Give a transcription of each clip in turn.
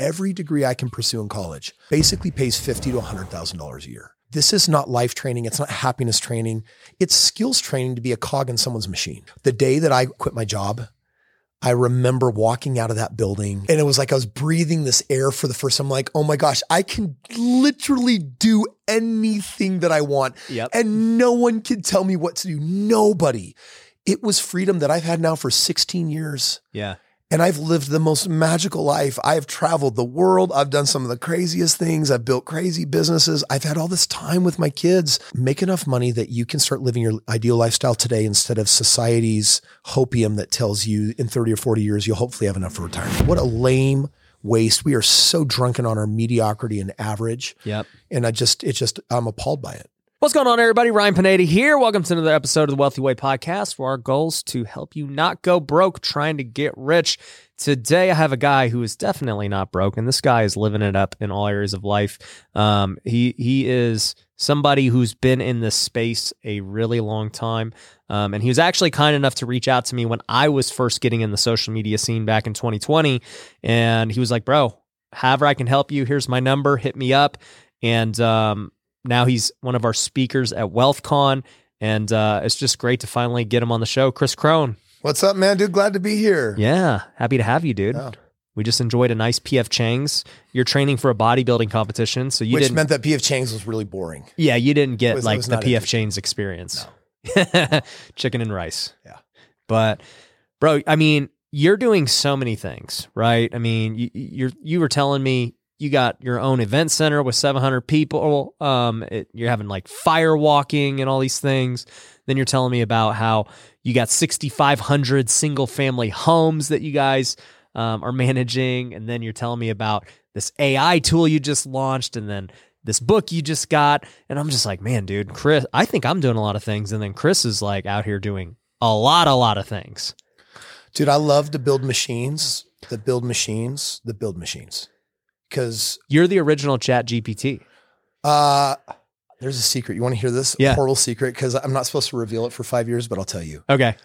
every degree I can pursue in college basically pays fifty to $100,000 a year. This is not life training. It's not happiness training. It's skills training to be a cog in someone's machine. The day that I quit my job, I remember walking out of that building and it was like I was breathing this air for the first time. I'm like, oh my gosh, I can literally do anything that I want. Yep. And no one can tell me what to do. Nobody. It was freedom that I've had now for 16 years. Yeah. And I've lived the most magical life. I've traveled the world. I've done some of the craziest things. I've built crazy businesses. I've had all this time with my kids. Make enough money that you can start living your ideal lifestyle today instead of society's hopium that tells you in 30 or 40 years, you'll hopefully have enough for retirement. What a lame waste. We are so drunken on our mediocrity and average. Yep. And I just, it's just, I'm appalled by it. What's going on, everybody? Ryan Pineda here. Welcome to another episode of the Wealthy Way podcast, where our goals to help you not go broke trying to get rich. Today, I have a guy who is definitely not broke, and this guy is living it up in all areas of life. Um, he he is somebody who's been in this space a really long time, um, and he was actually kind enough to reach out to me when I was first getting in the social media scene back in 2020, and he was like, "Bro, however I can help you, here's my number. Hit me up." And um, now he's one of our speakers at WealthCon, and uh, it's just great to finally get him on the show. Kris Krohn. What's up, man? Dude, glad to be here. Yeah, happy to have you, dude. We just enjoyed a nice PF Chang's. You're training for a bodybuilding competition, so you Which didn't. meant that PF Chang's was really boring. yeah, you didn't get was- like the PF. Chang's experience. Chicken and rice. Yeah. But, bro, I mean, you're doing so many things, right? I mean, you, you're you were telling me you got your own event center with 700 people. Um, it, you're having like fire walking and all these things. Then you're telling me about how you got 6,500 single family homes that you guys um, are managing, and then you're telling me about this AI tool you just launched, and then this book you just got, and I'm just like, man, dude, Kris, I think I'm doing a lot of things, and then Kris is like out here doing a lot, a lot of things. Dude, I love to build machines that build machines that build machines. Because You're the original Chat GPT. uh, there's a secret. You want to hear this? Yeah. Portal secret? Because I'm not supposed to reveal it for five years, but I'll tell you. Okay,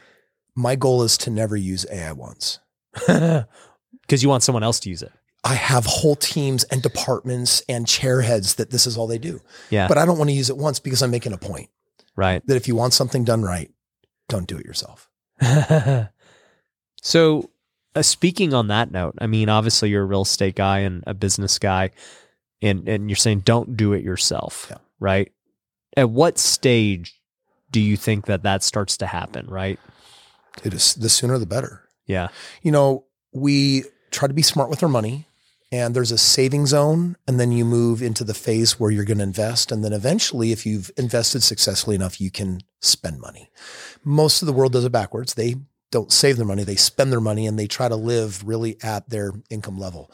My goal is to never use AI once. because you want someone else to use it. I have whole teams and departments and chair heads that this is all they do. Yeah, But I don't want to use it once because I'm making a point right. that if you want something done right, don't do it yourself. so, uh, speaking on that note, I mean, obviously you're a real estate guy and a business guy, and and you're saying don't do it yourself, Yeah. right? At what stage do you think that that starts to happen? Right? It is the sooner the better. Yeah. you know, we try to be smart with our money and there's a saving zone and then you move into the phase where you're going to invest and then eventually if you've invested successfully enough you can spend money. Most of the world does it backwards. They don't save their money, they spend their money and they try to live really at their income level.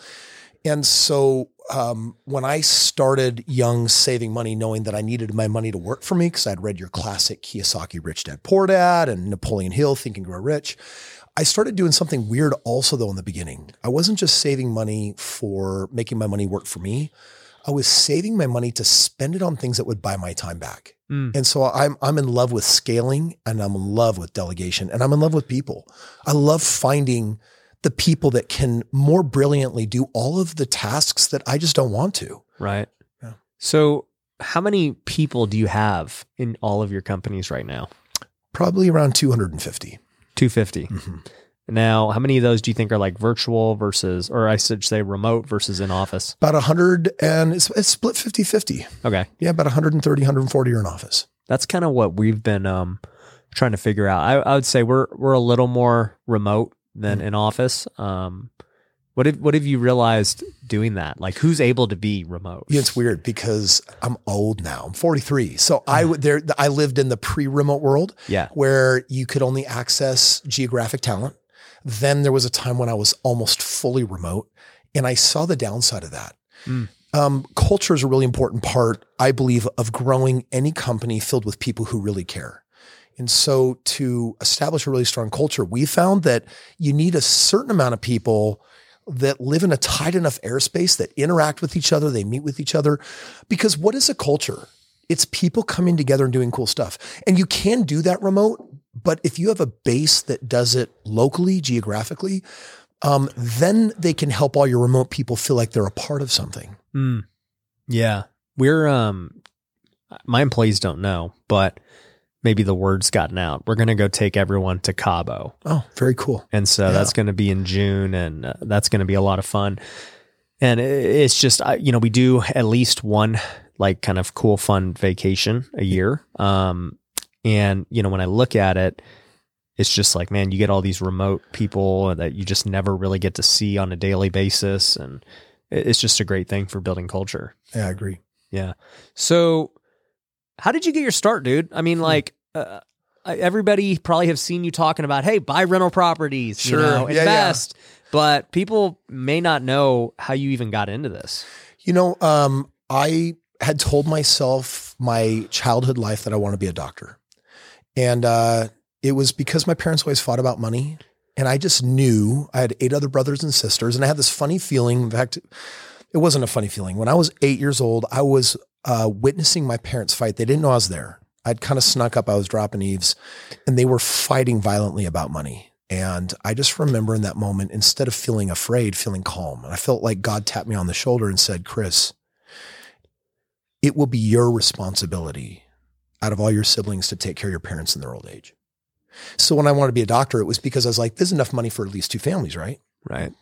And so um, when I started young saving money, knowing that I needed my money to work for me, because I'd read your classic Kiyosaki Rich Dad Poor Dad and Napoleon Hill Think and Grow Rich, I started doing something weird also though in the beginning. I wasn't just saving money for making my money work for me. I was saving my money to spend it on things that would buy my time back. Mm. And so I'm I'm in love with scaling and I'm in love with delegation and I'm in love with people. I love finding the people that can more brilliantly do all of the tasks that I just don't want to. Right. Yeah. So, how many people do you have in all of your companies right now? Probably around 250. 250. Mhm. Now, how many of those do you think are like virtual versus, or I should say remote versus in office? About 100 and it's, it's split 50-50. Okay. Yeah, about 130, 140 are in office. That's kind of what we've been um, trying to figure out. I, I would say we're we're a little more remote than Mm. in office. Um, what have what have you realized doing that? Like, who's able to be remote? Yeah, it's weird because I'm old now. I'm 43. So I would there I lived in the pre-remote world Yeah. where you could only access geographic talent. Then there was a time when I was almost fully remote and I saw the downside of that. Mm. Um, culture is a really important part, I believe, of growing any company filled with people who really care. And so to establish a really strong culture, we found that you need a certain amount of people that live in a tight enough airspace that interact with each other, they meet with each other. Because what is a culture? It's people coming together and doing cool stuff. And you can do that remote, but if you have a base that does it locally, geographically, um, then they can help all your remote people feel like they're a part of something. Mm. Yeah. We're um my employees don't know, but maybe the word's gotten out. We're going to go take everyone to Cabo. Oh, very cool. And so Yeah. that's going to be in June and uh, that's going to be a lot of fun. And it's just you know, we do at least one like kind of cool fun vacation a year. Um and you know, when I look at it it's just like, man, you get all these remote people that you just never really get to see on a daily basis and it's just a great thing for building culture. Yeah, I agree. Yeah. So, how did you get your start, dude? I Hmm. mean, like, uh, everybody probably have seen you talking about, hey, buy rental properties, Sure. you know, Yeah, yeah. invest. But people may not know how you even got into this. You know, um, I had told myself my childhood life that I want to be a doctor. And uh, it was because my parents always fought about money. And I just knew I had eight other brothers and sisters. And I had this funny feeling. In fact, it wasn't a funny feeling. When I was eight years old, I was uh, witnessing my parents fight. They didn't know I was there. I'd kind of snuck up. I was dropping eaves, and they were fighting violently about money. And I just remember in that moment, instead of feeling afraid, feeling calm. And I felt like God tapped me on the shoulder and said, Kris, it will be your responsibility out of all your siblings to take care of your parents in their old age. So when I wanted to be a doctor, it was because I was like, there's enough money for at least two families, right? Right.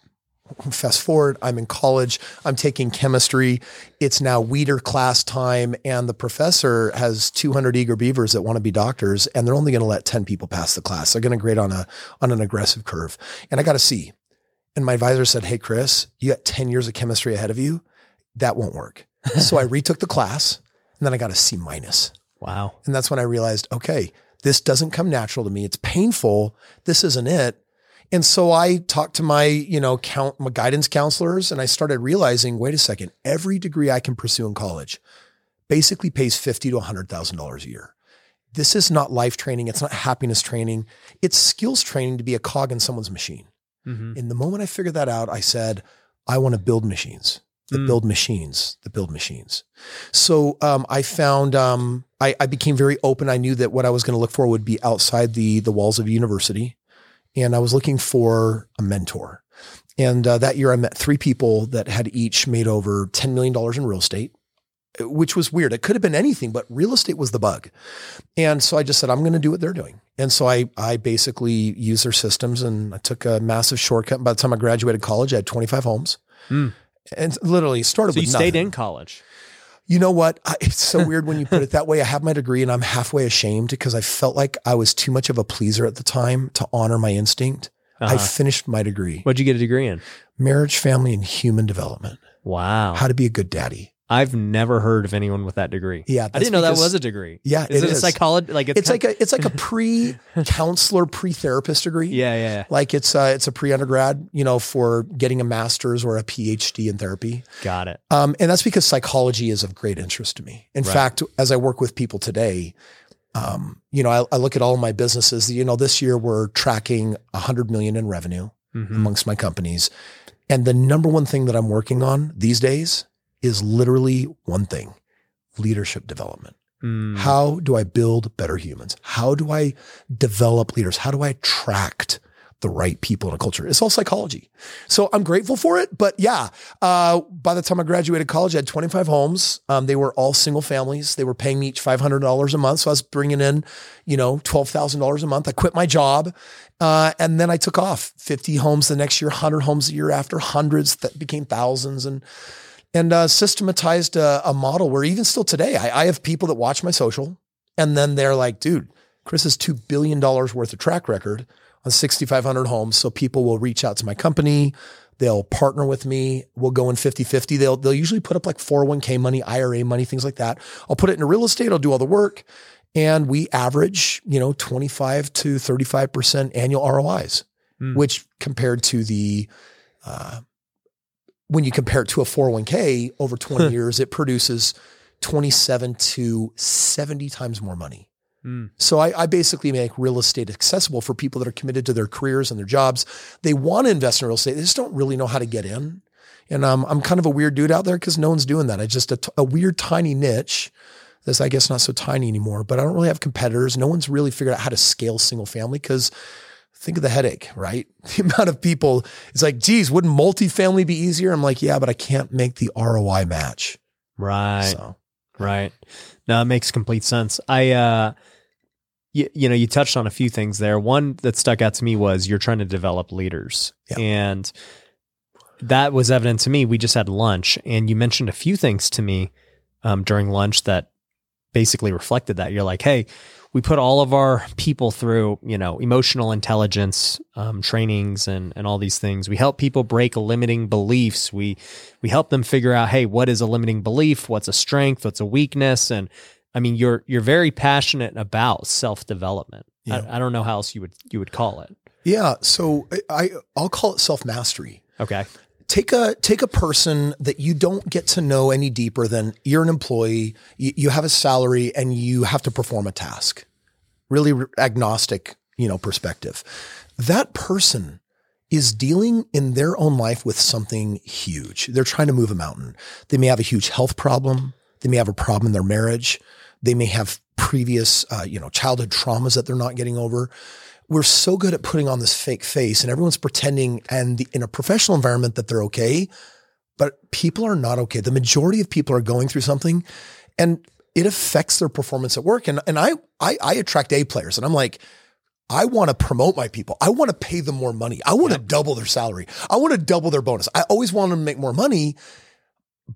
Fast forward, I'm in college, I'm taking chemistry. It's now weeder class time, and the professor has 200 eager beavers that want to be doctors, and they're only going to let 10 people pass the class. They're going to grade on a on an aggressive curve. And I got a C. And my advisor said, Hey, Kris, you got 10 years of chemistry ahead of you. That won't work. so I retook the class, and then I got a C minus. Wow. And that's when I realized, okay, this doesn't come natural to me. It's painful. This isn't it. And so I talked to my, you know, count my guidance counselors and I started realizing, wait a second, every degree I can pursue in college basically pays fifty to hundred thousand dollars a year. This is not life training. It's not happiness training. It's skills training to be a cog in someone's machine. Mhm. And the moment I figured that out, I said, I want to build machines that Mm. build machines that build machines. So um, I found um, I, I became very open. I knew that what I was going to look for would be outside the the walls of university, and I was looking for a mentor. And uh, that year, I met three people that had each made over ten million dollars in real estate, which was weird. It could have been anything, but real estate was the bug. And so I just said, I'm going to do what they're doing. And so I I basically used their systems, and I took a massive shortcut. By the time I graduated college, I had 25 homes. Mm. And literally started So with you stayed in college. You know what? I, it's so weird when you put it that way. I have my degree and I'm halfway ashamed because I felt like I was too much of a pleaser at the time to honor my instinct. I Uh-huh. finished my degree, What'd you get a degree in? marriage, family, and human development. Wow. How to be a good daddy. I've never heard of anyone with that degree. Yeah, I didn't know that was a degree. Yeah, Is it it, a psychology? Like it's, It's like a it's like a pre counselor, pre therapist degree. yeah, yeah, yeah. Like it's uh, it's a pre undergrad, you know, for getting a master's or a PhD in therapy. Got it. Um, and that's because psychology is of great interest to me. In Right. fact, as I work with people today, um, you know, I, I look at all my businesses. You know, this year we're tracking a hundred million in revenue Mhm. amongst my companies, and the number one thing that I'm working on these days is literally one thing: leadership development. Mm. How do I build better humans? How do I develop leaders? How do I attract the right people in a culture? It's all psychology. So I'm grateful for it. But yeah, uh, by the time I graduated college, I had 25 homes. Um, they were all single families. They were paying me each $500 a month. So I was bringing in, you know, $12,000 a month. I quit my job. Uh, and then I took off 50 homes the next year, 100 homes the year after, hundreds that became thousands. And and uh, systematized a, a model where even still today, I, I have people that watch my social and then they're like, dude, Kris has $2 billion worth of track record on 6,500 homes. So people will reach out to my company. They'll partner with me. We'll go in 50 50. They'll, they'll usually put up like 401k money, IRA money, things like that. I'll put it into real estate. I'll do all the work. And we average, you know, 25 to 35% annual ROIs, Hmm. which compared to the, uh, when you compare it to a 401k over 20 years, it produces 27 to 70 times more money. Mm. So I, I basically make real estate accessible for people that are committed to their careers and their jobs. They want to invest in real estate. They just don't really know how to get in. And um, I'm kind of a weird dude out there because no one's doing that. I just a, t- a weird tiny niche that's I guess not so tiny anymore. But I don't really have competitors. No one's really figured out how to scale single family because think of the headache, right? The amount of people, it's like, geez, wouldn't multifamily be easier? I'm like, yeah, but I can't make the ROI match. Right. So. Right. No, it makes complete sense. I, uh, you, you know, you touched on a few things there. One that stuck out to me was you're trying to develop leaders. Yeah. And that was evident to me. We just had lunch and you mentioned a few things to me um, during lunch that basically reflected that. You're like, hey, we put all of our people through, you know, emotional intelligence um, trainings and and all these things. We help people break limiting beliefs. We we help them figure out, hey, what is a limiting belief? What's a strength? What's a weakness? And I mean, you're you're very passionate about self development. Yeah. I, I don't know how else you would you would call it. Yeah, so I I'll call it self mastery. Okay take a take a person that you don't get to know any deeper than you're an employee, you, you have a salary, and you have to perform a task. Really agnostic, you know, perspective. That person is dealing in their own life with something huge. They're trying to move a mountain. They may have a huge health problem. They may have a problem in their marriage. They may have previous, uh, you know, childhood traumas that they're not getting over we're so good at putting on this fake face and everyone's pretending and the, in a professional environment that they're okay, but people are not okay. The majority of people are going through something and it affects their performance at work. And, and I, I, I attract A players and I'm like, I want to promote my people. I want to pay them more money. I want to double their salary. I want to double their bonus. I always want them to make more money,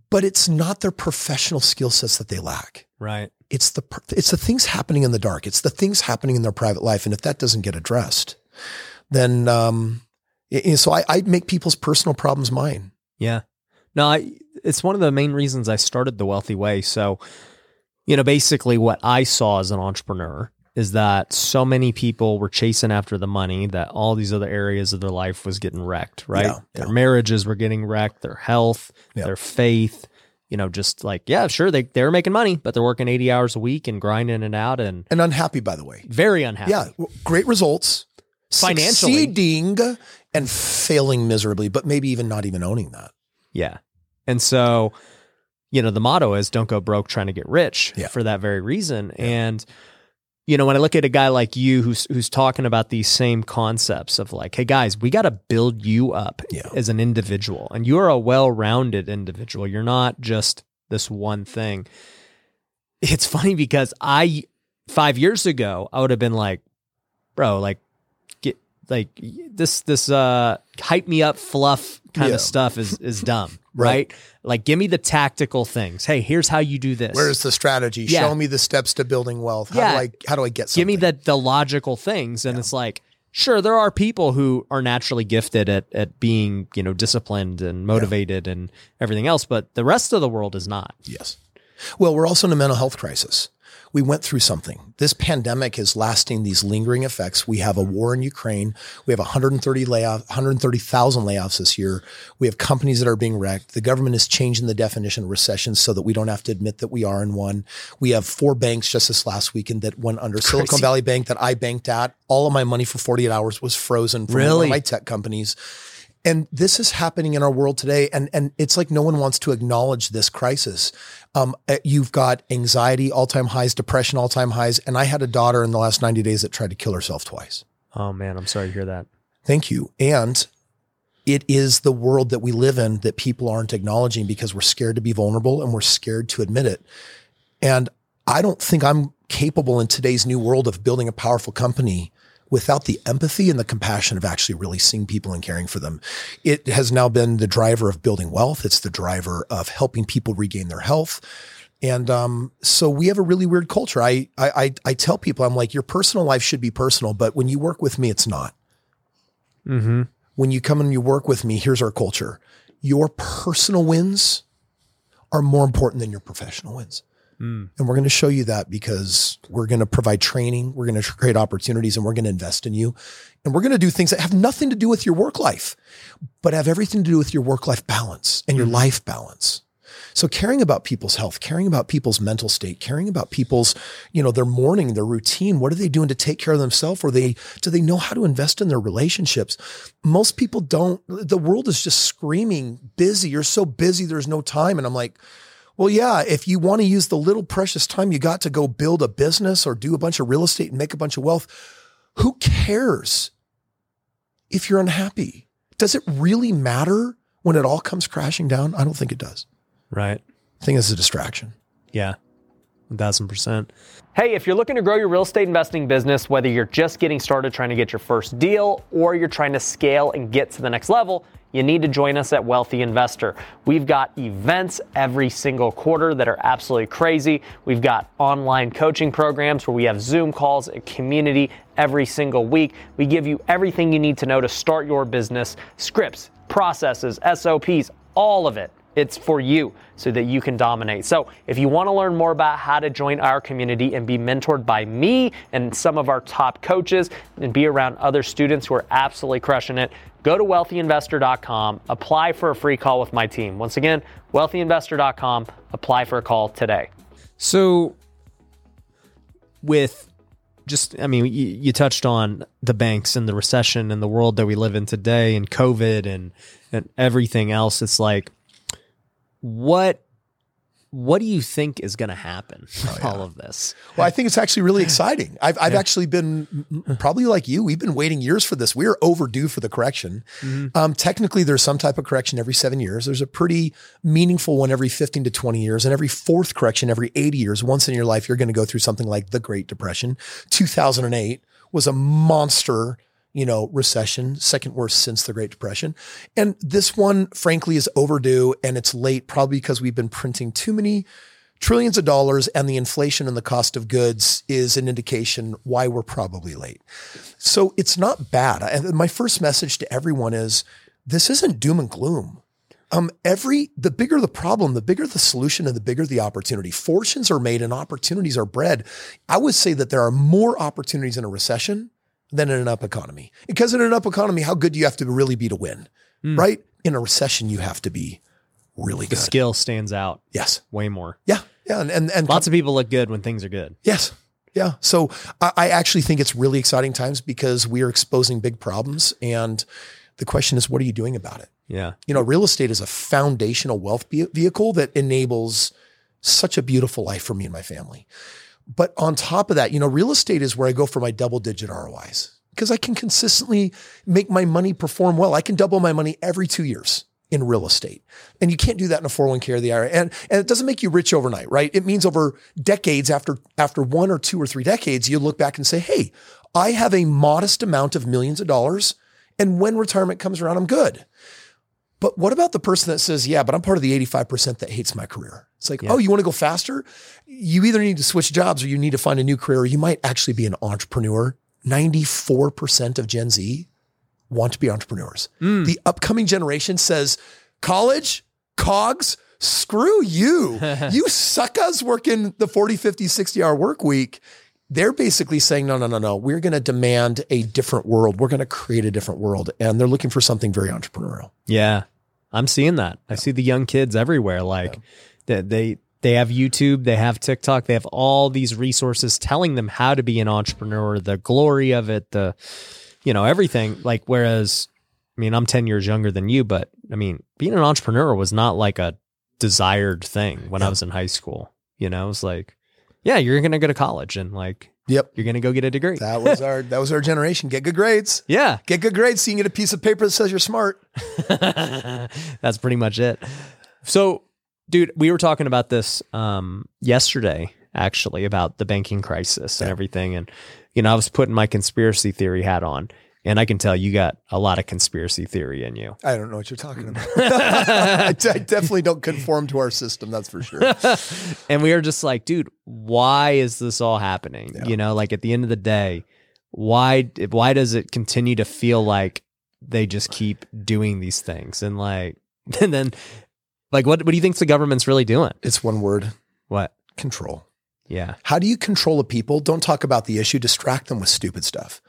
but it's not their professional skill sets that they lack. Right it's the it's the things happening in the dark. It's the things happening in their private life, and if that doesn't get addressed, then um, so I, I make people's personal problems mine. Yeah, no, I, it's one of the main reasons I started the Wealthy Way. So, you know, basically, what I saw as an entrepreneur is that so many people were chasing after the money that all these other areas of their life was getting wrecked. Right, yeah, their yeah. marriages were getting wrecked, their health, yeah. their faith you know, just like, yeah, sure, they, they're making money, but they're working 80 hours a week and grinding it out and and unhappy, by the way. Very unhappy. Yeah. Great results. Financially. Succeeding and failing miserably, but maybe even not even owning that. Yeah. And so, you know, the motto is don't go broke trying to get rich yeah. for that very reason. Yeah. And you know, when I look at a guy like you who's who's talking about these same concepts of like, hey guys, we got to build you up yeah. as an individual, and you're a well-rounded individual. You're not just this one thing. It's funny because I five years ago I would have been like, bro, like get like this this uh hype me up fluff kind yeah. of stuff is is dumb, right? right? Like, give me the tactical things. Hey, here's how you do this. Where's the strategy? Yeah. Show me the steps to building wealth. How yeah. do I how do I get something? Give me the the logical things. And yeah. it's like, sure, there are people who are naturally gifted at at being, you know, disciplined and motivated and everything else, but the rest of the world is not. Yes. Well, we're also in a mental health crisis we went through something. This pandemic is lasting these lingering effects. We have a war in Ukraine. We have 130 layoff, 130,000 layoffs this year. We have companies that are being wrecked. The government is changing the definition of recession so that we don't have to admit that we are in one. We have four banks just this last weekend that went under. Crazy. Silicon Valley Bank that I banked at. All of my money for 48 hours was frozen from really? my tech companies. And this is happening in our world today. And, and it's like no one wants to acknowledge this crisis. Um, uh, you've got anxiety, all time highs, depression, all time highs. And I had a daughter in the last 90 days that tried to kill herself twice. Oh man, I'm sorry to hear that. Thank you. And it is the world that we live in that people aren't acknowledging because we're scared to be vulnerable and we're scared to admit it. And I don't think I'm capable in today's new world of building a powerful company without the empathy and the compassion of actually really seeing people and caring for them. It has now been the driver of building wealth. It's the driver of helping people regain their health. And um, so we have a really weird culture. I, I I tell people I'm like your personal life should be personal, but when you work with me, it's not. Mm-hmm. When you come and you work with me, here's our culture. Your personal wins are more important than your professional wins. Mm. And we're going to show you that because we're going to provide training, we're going to create opportunities, and we're going to invest in you. And we're going to do things that have nothing to do with your work life, but have everything to do with your work life balance and your mm. life balance. So caring about people's health, caring about people's mental state, caring about people's, you know, their morning, their routine. What are they doing to take care of themselves? Or they, do they know how to invest in their relationships? Most people don't. The world is just screaming busy. You're so busy. There's no time. And I'm like, well, yeah, if you want to use the little precious time you got to go build a business or do a bunch of real estate and make a bunch of wealth, who cares if you're unhappy? Does it really matter when it all comes crashing down? I don't think it does. Right. I think it's a distraction. Yeah. 1000%. Hey, if you're looking to grow your real estate investing business, whether you're just getting started trying to get your first deal or you're trying to scale and get to the next level, you need to join us at Wealthy Investor. We've got events every single quarter that are absolutely crazy. We've got online coaching programs where we have Zoom calls, a community every single week. We give you everything you need to know to start your business scripts, processes, SOPs, all of it. It's for you so that you can dominate. So, if you want to learn more about how to join our community and be mentored by me and some of our top coaches and be around other students who are absolutely crushing it, go to wealthyinvestor.com, apply for a free call with my team. Once again, wealthyinvestor.com, apply for a call today. So, with just, I mean, you, you touched on the banks and the recession and the world that we live in today and COVID and, and everything else. It's like, what what do you think is going to happen with oh, yeah. all of this? Well, I think it's actually really exciting. I've, I've yeah. actually been probably like you. We've been waiting years for this. We are overdue for the correction. Mm-hmm. Um, technically, there's some type of correction every seven years. There's a pretty meaningful one every 15 to 20 years, and every fourth correction every 80 years. Once in your life, you're going to go through something like the Great Depression. 2008 was a monster you know, recession, second worst since the Great Depression. And this one, frankly, is overdue and it's late, probably because we've been printing too many trillions of dollars and the inflation and the cost of goods is an indication why we're probably late. So it's not bad. And my first message to everyone is this isn't doom and gloom. Um, every the bigger the problem, the bigger the solution, and the bigger the opportunity. Fortunes are made and opportunities are bred. I would say that there are more opportunities in a recession than in an up economy. Because in an up economy, how good do you have to really be to win? Mm. Right? In a recession, you have to be really the good. skill stands out. Yes. Way more. Yeah. Yeah. And, and, and lots com- of people look good when things are good. Yes. Yeah. So I, I actually think it's really exciting times because we are exposing big problems. And the question is, what are you doing about it? Yeah. You know, real estate is a foundational wealth vehicle that enables such a beautiful life for me and my family. But on top of that, you know, real estate is where I go for my double digit ROIs because I can consistently make my money perform well. I can double my money every two years in real estate. And you can't do that in a 401k or the IRA. And, and it doesn't make you rich overnight, right? It means over decades after, after one or two or three decades, you look back and say, Hey, I have a modest amount of millions of dollars. And when retirement comes around, I'm good. But what about the person that says, yeah, but I'm part of the 85% that hates my career? It's like, yeah. oh, you want to go faster? You either need to switch jobs or you need to find a new career, or you might actually be an entrepreneur. 94% of Gen Z want to be entrepreneurs. Mm. The upcoming generation says, college, cogs, screw you. you suckers working the 40, 50, 60 hour work week. They're basically saying, no, no, no, no. We're going to demand a different world. We're going to create a different world. And they're looking for something very entrepreneurial. Yeah. I'm seeing that. I see the young kids everywhere. Like yeah. they they have YouTube, they have TikTok, they have all these resources telling them how to be an entrepreneur, the glory of it, the you know everything. Like whereas, I mean, I'm 10 years younger than you, but I mean, being an entrepreneur was not like a desired thing when yeah. I was in high school. You know, it was like, yeah, you're gonna go to college and like Yep. You're going to go get a degree. That was our that was our generation. Get good grades. Yeah. Get good grades so you can get a piece of paper that says you're smart. That's pretty much it. So, dude, we were talking about this um, yesterday actually about the banking crisis and everything and you know, I was putting my conspiracy theory hat on and I can tell you got a lot of conspiracy theory in you. I don't know what you're talking about. I, d- I definitely don't conform to our system, that's for sure. and we are just like, dude, why is this all happening? Yeah. You know, like at the end of the day, why why does it continue to feel like they just keep doing these things? And like and then like what what do you think the government's really doing? It's one word. What? Control. Yeah. How do you control a people? Don't talk about the issue, distract them with stupid stuff.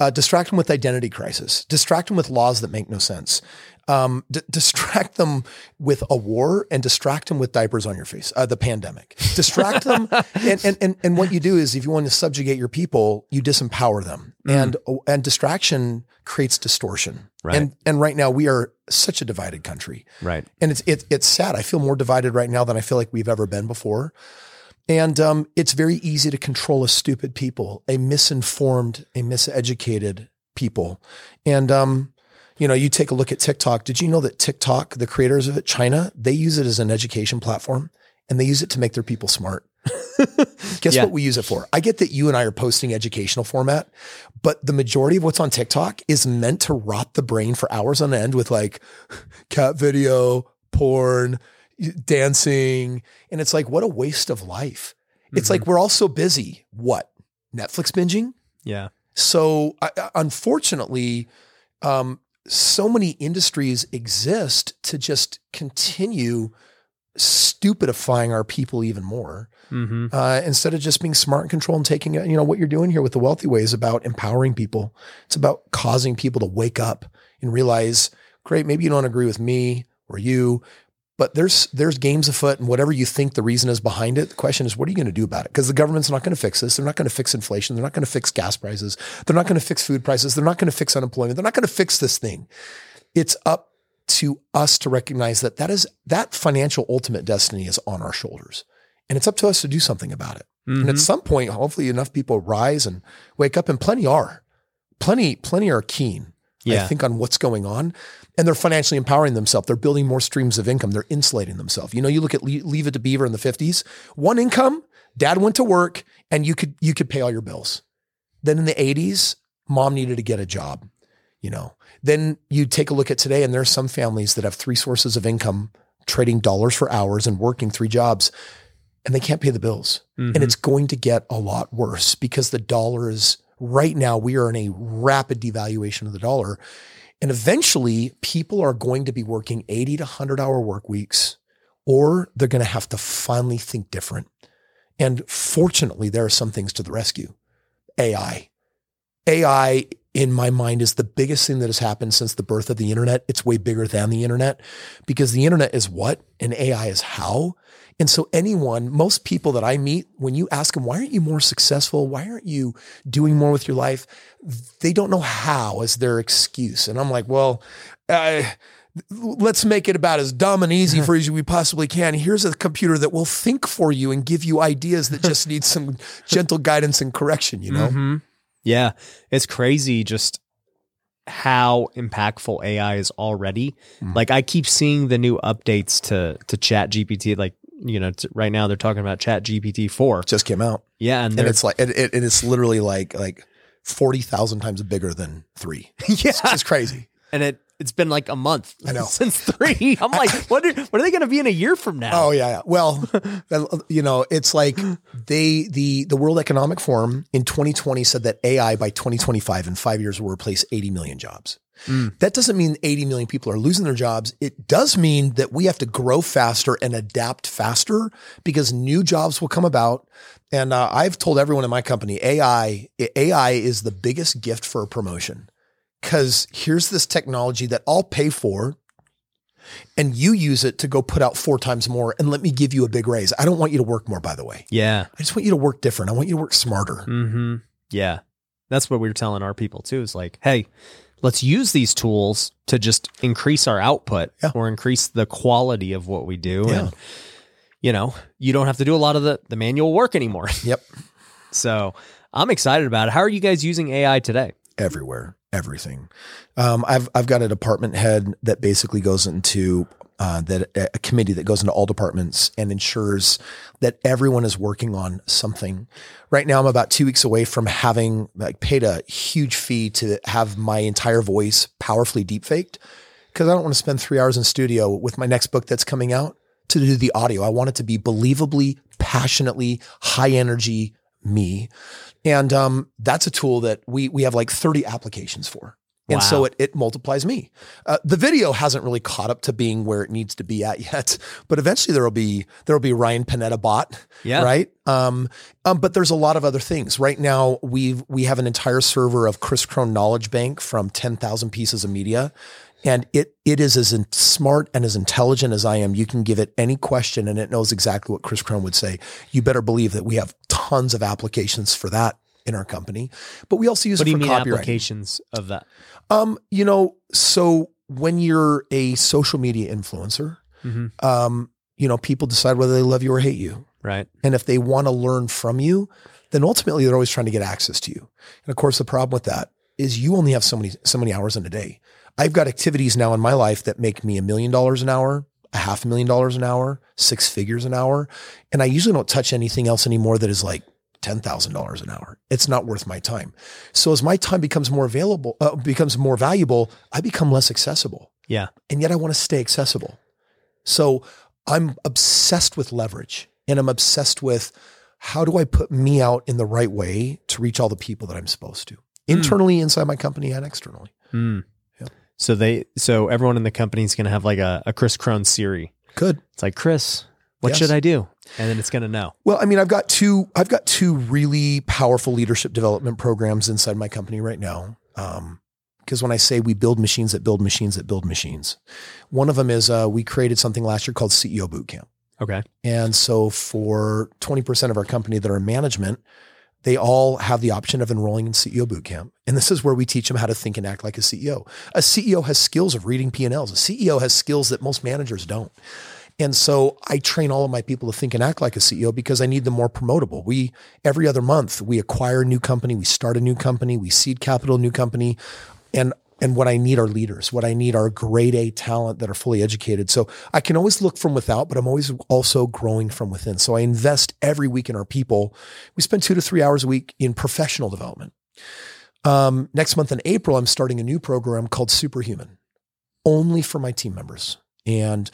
Uh, distract them with identity crisis. Distract them with laws that make no sense. Um, d- distract them with a war and distract them with diapers on your face, uh, the pandemic. Distract them. And, and, and, and what you do is if you want to subjugate your people, you disempower them. Mm. And, and distraction creates distortion. Right. And, and right now we are such a divided country. Right. And it's, it, it's sad. I feel more divided right now than I feel like we've ever been before. And um, it's very easy to control a stupid people, a misinformed, a miseducated people. And um, you know, you take a look at TikTok. Did you know that TikTok, the creators of it, China, they use it as an education platform and they use it to make their people smart. Guess Yeah. what we use it for? I get that you and I are posting educational format, but the majority of what's on TikTok is meant to rot the brain for hours on end with like cat video, porn, dancing. And it's like, what a waste of life. It's like we're all so busy. What? Netflix binging? Yeah. So, I, I- unfortunately, um, so many industries exist to just continue stupidifying our people even more Mm-hmm. uh, instead of just being smart and control and taking it. You know what you're doing here with the wealthy way is about empowering people. It's about causing people to wake up and realize, great, maybe you don't agree with me or you, but there's there's games afoot, and whatever you think the reason is behind it, the question is, what are you going to do about it? Because the government's not going to fix this. They're not going to fix inflation. They're not going to fix gas prices. They're not going to fix food prices. They're not going to fix unemployment. They're not going to fix this thing. It's up to us to recognize that that is that financial ultimate destiny is on our shoulders, and it's up to us to do something about it. And Mm-hmm. at some point, hopefully, enough people rise and wake up, and plenty are, plenty, plenty are keen. I think on what's going on, and they're financially empowering themselves. They're building more streams of income. They're insulating themselves. You know, you look at Le- Leave It to Beaver in the fifties. One income, dad went to work, and you could you could pay all your bills. Then in the eighties, mom needed to get a job. You know, then you take a look at today, and there's some families that have three sources of income, trading dollars for hours and working three jobs, and they can't pay the bills. Mhm. And it's going to get a lot worse because the dollar is right now, we are in a rapid devaluation of the dollar. And eventually, people are going to be working 80 to 100 hour work weeks, or they're going to have to finally think different. And fortunately, there are some things to the rescue. AI. AI, in my mind, is the biggest thing that has happened since the birth of the internet. It's way bigger than the internet because the internet is what and AI is how. And so, anyone, most people that I meet, when you ask them, why aren't you more successful? Why aren't you doing more with your life? They don't know how as their excuse. And I'm like, well, uh, let's make it about as dumb and easy for you as we possibly can. Here's a computer that will think for you and give you ideas that just need some gentle guidance and correction, you know? Mhm. Yeah, it's crazy just how impactful AI is already. Mhm. Like I keep seeing the new updates to to Chat GPT. Like you know, t- right now they're talking about Chat GPT four. Just came out. Yeah, and And it's like, it, it, it is literally like, like 40,000 times bigger than three. yeah, It's, it's crazy. and it it's been like a month. I know. since three. I'm like, what are what are they going to be in a year from now? Oh yeah, yeah. Well, you know, it's like they the the World Economic Forum in 2020 said that AI by 2025 in 5 years will replace 80 million jobs. Mm. That doesn't mean 80 million people are losing their jobs. It does mean that we have to grow faster and adapt faster because new jobs will come about. And uh, I've told everyone in my company, AI AI is the biggest gift for a promotion. Cuz here's this technology that I'll pay for and you use it to go put out four times more and let me give you a big raise. I don't want you to work more, by the way. Yeah. I just want you to work different. I want you to work smarter. Mm-hmm. Yeah. That's what we were telling our people too. Is like, hey, let's use these tools to just increase our output Yeah. or increase the quality of what we do. Yeah. And you know, you don't have to do a lot of the, the manual work anymore. Yep. So I'm excited about it. How are you guys using AI today? Everywhere, everything. Um, I've I've got a department head that basically goes into uh, that a committee that goes into all departments and ensures that everyone is working on something. Right now, I'm about two weeks away from having like paid a huge fee to have my entire voice powerfully deepfaked because I don't want to spend three hours in studio with my next book that's coming out to do the audio. I want it to be believably, passionately, high energy me. And um, that's a tool that we we have like 30 applications for. And so it, it multiplies me. Uh, the video hasn't really caught up to being where it needs to be at yet, but eventually there will be there will be Ryan Pineda bot, Yeah. right? Um, um, but there's a lot of other things. Right now, we've we have an entire server of Kris Krohn Knowledge Bank from 10,000 pieces of media, and it it is as in, smart and as intelligent as I am. You can give it any question, and it knows exactly what Kris Krohn would say. You better believe that we have tons of applications for that in our company, but we also use What do it you for mean copyright. applications of that? Um, you know, so when you're a social media influencer, Mhm. um, you know, people decide whether they love you or hate you. Right. And if they want to learn from you, then ultimately they're always trying to get access to you. And of course, the problem with that is you only have so many so many hours in a day. I've got activities now in my life that make me a million dollars an hour, a half a million dollars an hour, six figures an hour, and I usually don't touch anything else anymore that is like ten thousand dollars an hour. It's not worth my time. So as my time becomes more available, uh, becomes more valuable, I become less accessible, Yeah. and yet I want to stay accessible. So I'm obsessed with leverage, and I'm obsessed with how do I put me out in the right way to reach all the people that I'm supposed to, internally inside my company and externally. Mm. Yep. So they so everyone in the company is going to have like a, a Kris Krohn Siri. Good. It's like Kris, what Yes. should I do? And then it's going to know. Well, I mean, I've got two. I've got two really powerful leadership development programs inside my company right now. Because when I say we build machines that build machines that build machines, one of them is uh, we created something last year called CEO Bootcamp. Okay. And so for 20% of our company that are in management, they all have the option of enrolling in CEO Bootcamp. And this is where we teach them how to think and act like a CEO. A CEO has skills of reading P&Ls. A CEO has skills that most managers don't. And so I train all of my people to think and act like a CEO because I need them more promotable. We every other month we acquire a new company, we start a new company, we seed capital new company, and and what I need are leaders. What I need are grade A talent that are fully educated. So I can always look from without, but I'm always also growing from within. So I invest every week in our people. We spend two to three hours a week in professional development. Um, next month in April, I'm starting a new program called Superhuman, only for my team members. And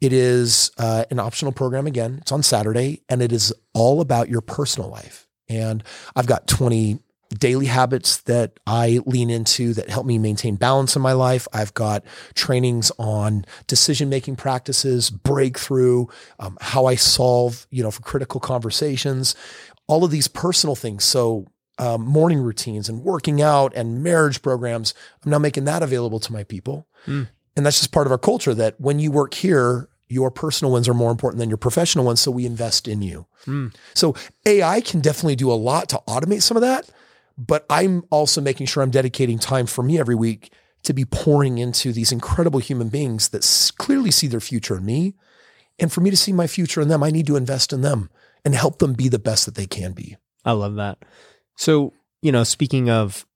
it is uh, an optional program again. It's on Saturday, and it is all about your personal life. And I've got 20 daily habits that I lean into that help me maintain balance in my life. I've got trainings on decision making practices, breakthrough, um, how I solve, you know, for critical conversations, all of these personal things. So um, morning routines and working out and marriage programs. I'm now making that available to my people. Mm. And that's just part of our culture that when you work here, your personal ones are more important than your professional ones. So we invest in you. Mm. So AI can definitely do a lot to automate some of that. But I'm also making sure I'm dedicating time for me every week to be pouring into these incredible human beings that s- clearly see their future in me. And for me to see my future in them, I need to invest in them and help them be the best that they can be. I love that. So, you know, speaking of,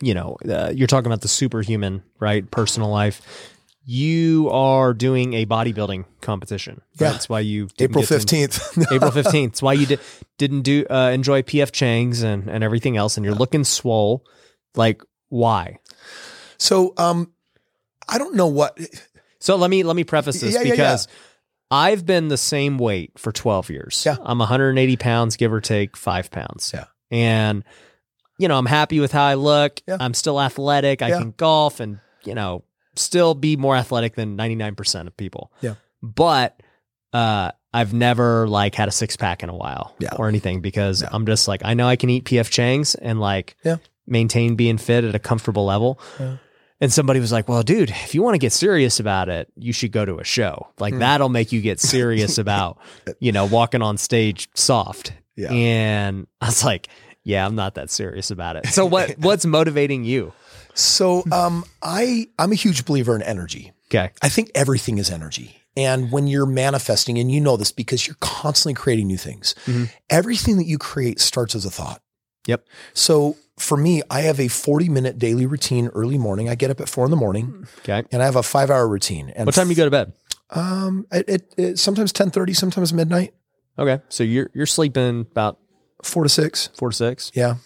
you know, uh, you're talking about the superhuman, right? Personal life. You are doing a bodybuilding competition. Yeah. That's why you April 15th. April 15th. It's why you did, didn't do uh, enjoy PF Chang's and, and everything else, and you're looking swole. Like, why? so um, I don't know what. So let me let me preface this Yeah, yeah, yeah. because I've been the same weight for 12 years. Yeah. I'm 180 pounds, give or take five pounds. Yeah. And you know, I'm happy with how I look. Yeah. I'm still athletic. I Yeah. can golf and, you know, still be more athletic than 99% of people. Yeah. But uh I've never like had a six pack in a while Yeah. or anything because. I'm just like I know I can eat PF Chang's and like Yeah. maintain being fit at a comfortable level. Yeah. And somebody was like, "Well, dude, if you want to get serious about it, you should go to a show. Like Hmm. that'll make you get serious about, you know, walking on stage soft." Yeah. And I was like, "Yeah, I'm not that serious about it." So what what's motivating you? So um, I I'm a huge believer in energy. Okay. I think everything is energy. And when you're manifesting, and you know this because you're constantly creating new things, Mhm. everything that you create starts as a thought. Yep. So for me, I have a 40 minute daily routine early morning. I get up at four in the morning Okay. and I have a five hour routine. And What time you go to bed? Um, it, it, it sometimes 1030, sometimes midnight, Okay. So you're you're sleeping about four to six. 4 to 6. Yeah.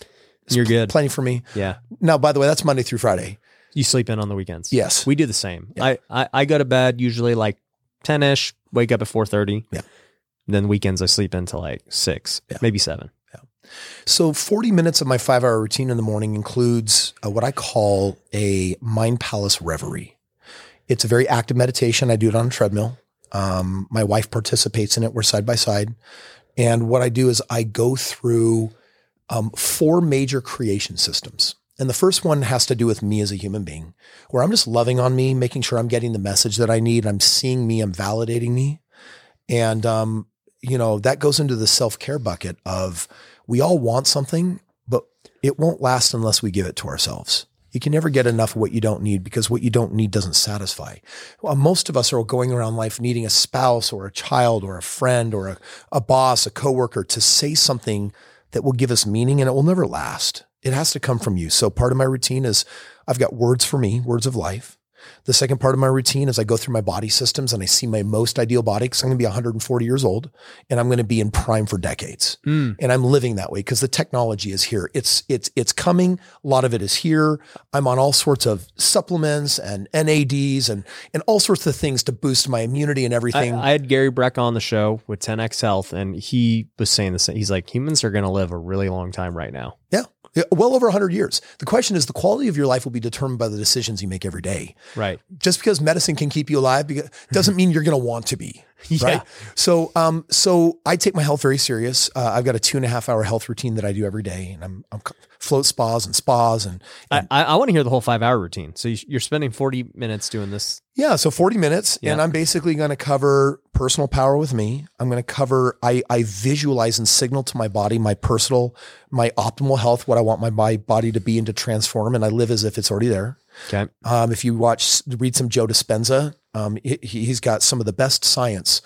It's You're good. Plenty for me. Yeah. Now, by the way, that's Monday through Friday. You sleep in on the weekends. Yes. We do the same. Yeah. I, I I go to bed usually like 10ish, wake up at 4:30. Yeah. Then weekends I sleep until like 6, Yeah. maybe 7. Yeah. So 40 minutes of my five hour routine in the morning includes uh, what I call a mind palace reverie. It's a very active meditation. I do it on a treadmill. Um, my wife participates in it. We're side by side. And what I do is I go through um, four major creation systems. And the first one has to do with me as a human being, where I'm just loving on me, making sure I'm getting the message that I need. I'm seeing me, I'm validating me. And, um, you know, that goes into the self care bucket of we all want something, but it won't last unless we give it to ourselves. You can never get enough of what you don't need because what you don't need doesn't satisfy. Well, most of us are going around life needing a spouse or a child or a friend or a, a boss, a coworker to say something that will give us meaning and it will never last. It has to come from you. So part of my routine is I've got words for me, words of life. The second part of my routine is I go through my body systems and I see my most ideal body because I'm going to be 140 years old and I'm going to be in prime for decades. Mm. And I'm living that way because the technology is here. It's it's it's coming. A lot of it is here. I'm on all sorts of supplements and NADs and and all sorts of things to boost my immunity and I, everything. I had Gary Brecka on the show with 10x Health, and he was saying the same. He's like, humans are going to live a really long time right now. yeah. Well over 100 years. The question is the quality of your life will be determined by the decisions you make every day. Right. Just because medicine can keep you alive doesn't mean you're going to want to be. Yeah. Right. So, um, so I take my health very serious. Uh, I've got a two and a half hour health routine that I do every day, and I'm, I'm float spas and spas, and, I, I, I want to hear the whole five hour routine. So you, you're spending 40 minutes doing this. yeah, so 40 minutes, and I'm basically going to cover personal power with me. I'm going to cover. I I visualize and signal to my body my personal, my optimal health, what I want my my body to be and to transform, and I live as if it's already there. Okay. Um, if you watch, read some Joe Dispenza, um, he, he's got some of the best science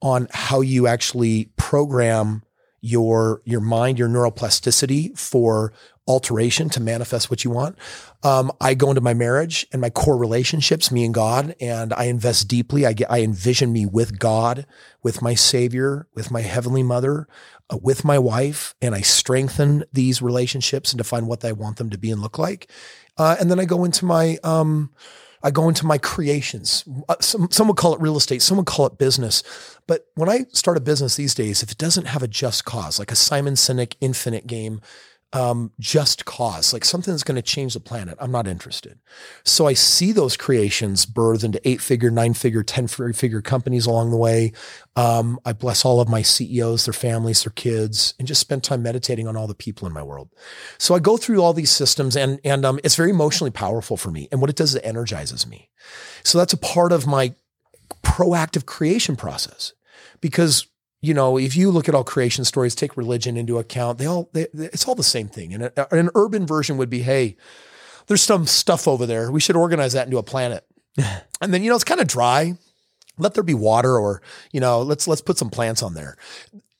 on how you actually program your your mind, your neuroplasticity for alteration to manifest what you want. Um, I go into my marriage and my core relationships, me and God, and I invest deeply. I get, I envision me with God, with my Savior, with my Heavenly Mother, uh, with my wife, and I strengthen these relationships and define what I want them to be and look like. Uh, and then I go into my, um, I go into my creations. Uh, Some, some would call it real estate. Some would call it business. But when I start a business these days, if it doesn't have a just cause, like a Simon Sinek infinite game, um, just cause, like something that's going to change the planet, I'm not interested. So I see those creations birth into eight figure, nine figure, 10 figure companies along the way. Um, I bless all of my CEOs, their families, their kids, and just spend time meditating on all the people in my world. So I go through all these systems and, and, um, it's very emotionally powerful for me. And what it does is it energizes me. So that's a part of my proactive creation process because you know, if you look at all creation stories, take religion into account, they all, they, it's all the same thing. And a- an urban version would be, hey, there's some stuff over there. We should organize that into a planet. and then, you know, it's kind of dry. Let there be water or, you know, let's, let's put some plants on there.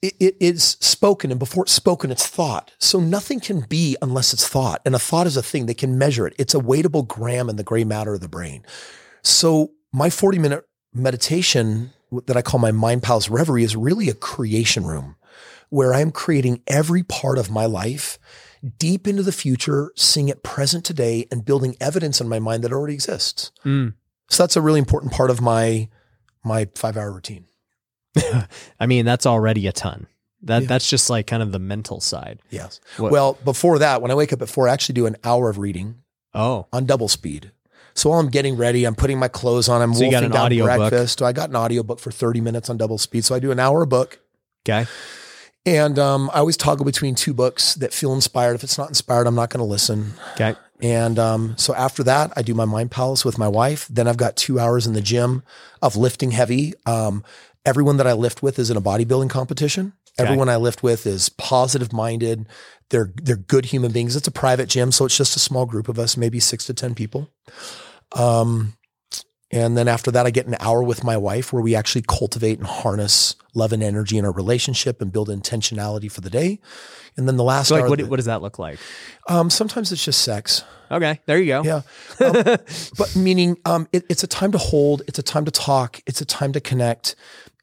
It, it is spoken and before it's spoken, it's thought. So nothing can be unless it's thought. And a thought is a thing they can measure it. It's a weightable gram in the gray matter of the brain. So my 40 minute meditation that I call my Mind Palace Reverie is really a creation room where I'm creating every part of my life deep into the future, seeing it present today and building evidence in my mind that already exists. Mm. So that's a really important part of my, my five hour routine. I mean, that's already a ton. That Yeah. That's just like kind of the mental side. Yes. What- Well, before that, when I wake up at four, I actually do an hour of reading Oh, on double speed. So while I'm getting ready, I'm putting my clothes on, I'm So wolfing down audiobook. breakfast. I got an audiobook for 30 minutes on double speed. So I do an hour a book. okay. And um, I always toggle between two books that feel inspired. If it's not inspired, I'm not going to listen. Okay. And um, so after that, I do my mind palace with my wife. Then I've got two hours in the gym of lifting heavy. Um, everyone that I lift with is in a bodybuilding competition. Okay. Everyone I lift with is positive minded. They're they're good human beings. It's a private gym, so it's just a small group of us, maybe six to ten people. Um, and then after that, I get an hour with my wife where we actually cultivate and harness love and energy in our relationship and build intentionality for the day. And then the last So like, what, the- what does that look like? um, sometimes it's just sex. Okay. There you go. Yeah. Um, but meaning um, it, it's a time to hold, it's a time to talk, it's a time to connect.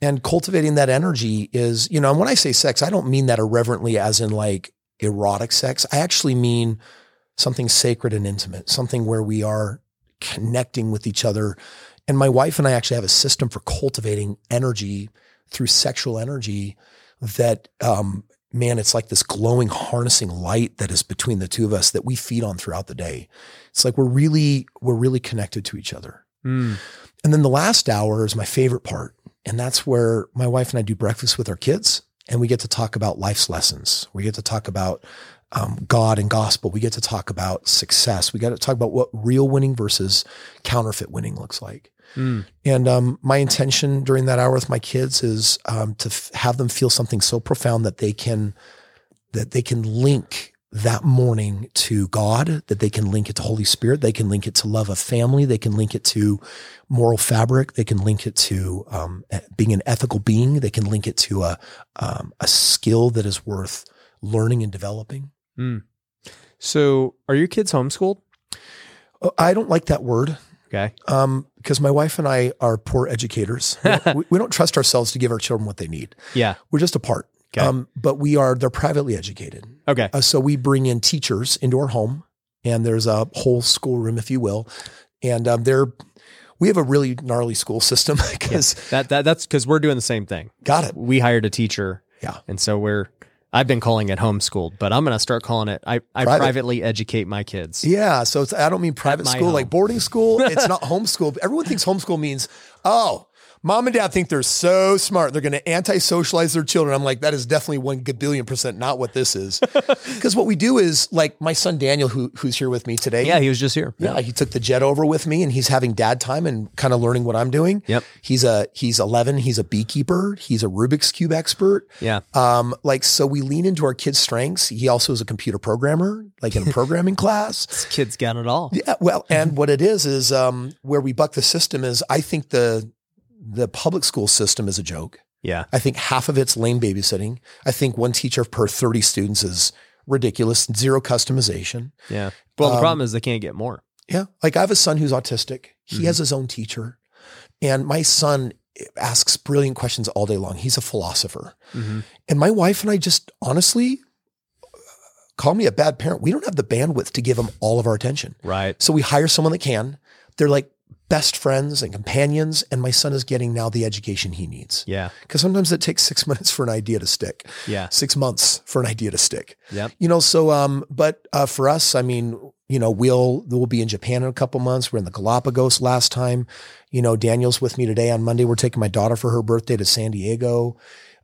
And cultivating that energy is, you know, and when I say sex, I don't mean that irreverently as in like erotic sex. I actually mean something sacred and intimate, something where we are connecting with each other. And my wife and I actually have a system for cultivating energy through sexual energy that, um, man, it's like this glowing, harnessing light that is between the two of us that we feed on throughout the day. It's like we're really, we're really connected to each other. Mm. And then the last hour is my favorite part. And that's where my wife and I do breakfast with our kids and we get to talk about life's lessons. We get to talk about um, God and gospel. We get to talk about success. We got to talk about what real winning versus counterfeit winning looks like. Mm. And um, my intention during that hour with my kids is um, to f- have them feel something so profound that they can that they can link that morning to God, that they can link it to Holy Spirit, they can link it to love of family, they can link it to moral fabric, they can link it to um, being an ethical being, they can link it to a um, a skill that is worth learning and developing. Mm. So, are your kids homeschooled? Uh, I don't like that word Okay. um, because my wife and I are poor educators. We don't, we, we don't trust ourselves to give our children what they need. Yeah. We're just apart. Okay. Um, but we are, they're privately educated. Okay. Uh, so we bring in teachers into our home, and there's a whole schoolroom, if you will, and um, they're we have a really gnarly school system because That, that that's because we're doing the same thing. got it. We hired a teacher. Yeah. And so we're. I've been calling it homeschooled, but I'm going to start calling it. I, I Private. privately educate my kids. Yeah, so it's I don't mean private school like boarding school. It's not homeschool. Everyone thinks homeschool means oh. Mom and dad think they're so smart. They're going to anti-socialize their children. I'm like, that is definitely one billion percent not what this is. Because what we do is, like, my son Daniel, who who's here with me today. Yeah, he was just here. Yeah, he took the jet over with me and he's having dad time and kind of learning what I'm doing. Yep. He's a he's 11, he's a beekeeper, he's a Rubik's cube expert. Yeah. Um like so we lean into our kids' strengths. He also is a computer programmer, like in a programming class. This kid's got it all. Yeah, well, and what it is is um where we buck the system is I think the the public school system is a joke. Yeah. I think half of it's lame babysitting. I think one teacher per 30 students is ridiculous, zero customization. Yeah. Well, the Um, problem is they can't get more. Yeah. Like I have a son who's autistic. He Mhm. has his own teacher. And my son asks brilliant questions all day long. He's a philosopher. Mhm. And my wife and I just honestly call me a bad parent. We don't have the bandwidth to give him all of our attention. Right. So we hire someone that can. They're like best friends and companions. And my son is getting now the education he needs. Yeah. Because sometimes it takes six minutes for an idea to stick, Yeah. six months for an idea to stick Yep. you know so um but uh for us i mean you know we'll we'll be in japan in a couple months we're in the galapagos last time you know daniel's with me today on monday we're taking my daughter for her birthday to san diego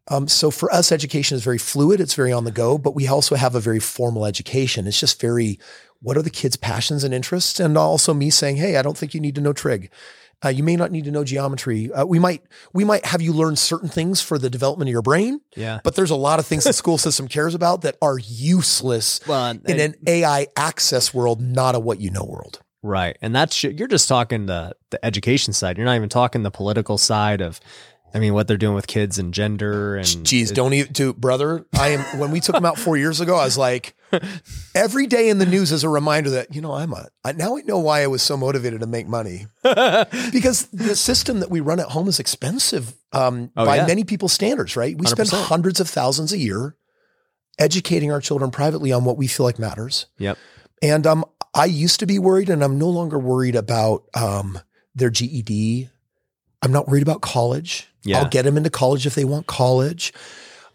um, so for us education is very fluid it's very on the go but we also have a very formal education it's just very what are the kids passions and interests and also me saying hey i don't think you need to know trig uh, you may not need to know geometry uh, we might we might have you learn certain things for the development of your brain Yeah. but there's a lot of things the school system cares about that are useless Well, and- in an AI access world, not a what you know world. Right. And that's you're just talking the the education side. You're not even talking the political side of I mean what they're doing with kids and gender and Geez, don't even do brother. I am when we took them out four years ago, I was like, every day in the news is a reminder that, you know, I'm a I, now I know why I was so motivated to make money. because the system that we run at home is expensive um, Oh, by yeah. many people's standards, right? We spend 100%. hundreds of thousands a year educating our children privately on what we feel like matters. Yep. And um, I used to be worried, and I'm no longer worried about um, their GED. I'm not worried about college. Yeah. I'll get them into college if they want college.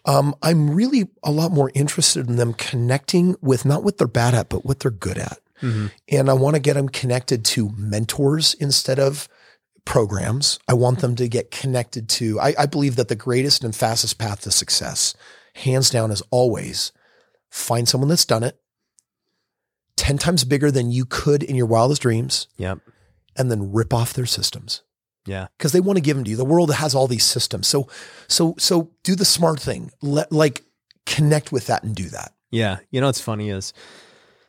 Um, I'm really a lot more interested in them connecting with not what they're bad at, but what they're good at. Mhm. And I want to get them connected to mentors instead of programs. I want them to get connected to, I, I believe that the greatest and fastest path to success, hands down, is always find someone that's done it 10 times bigger than you could in your wildest dreams Yep. and then rip off their systems Yeah. because they want to give them to you. The world has all these systems. So, so, so do the smart thing. Let like connect with that and do that. Yeah. You know what's funny is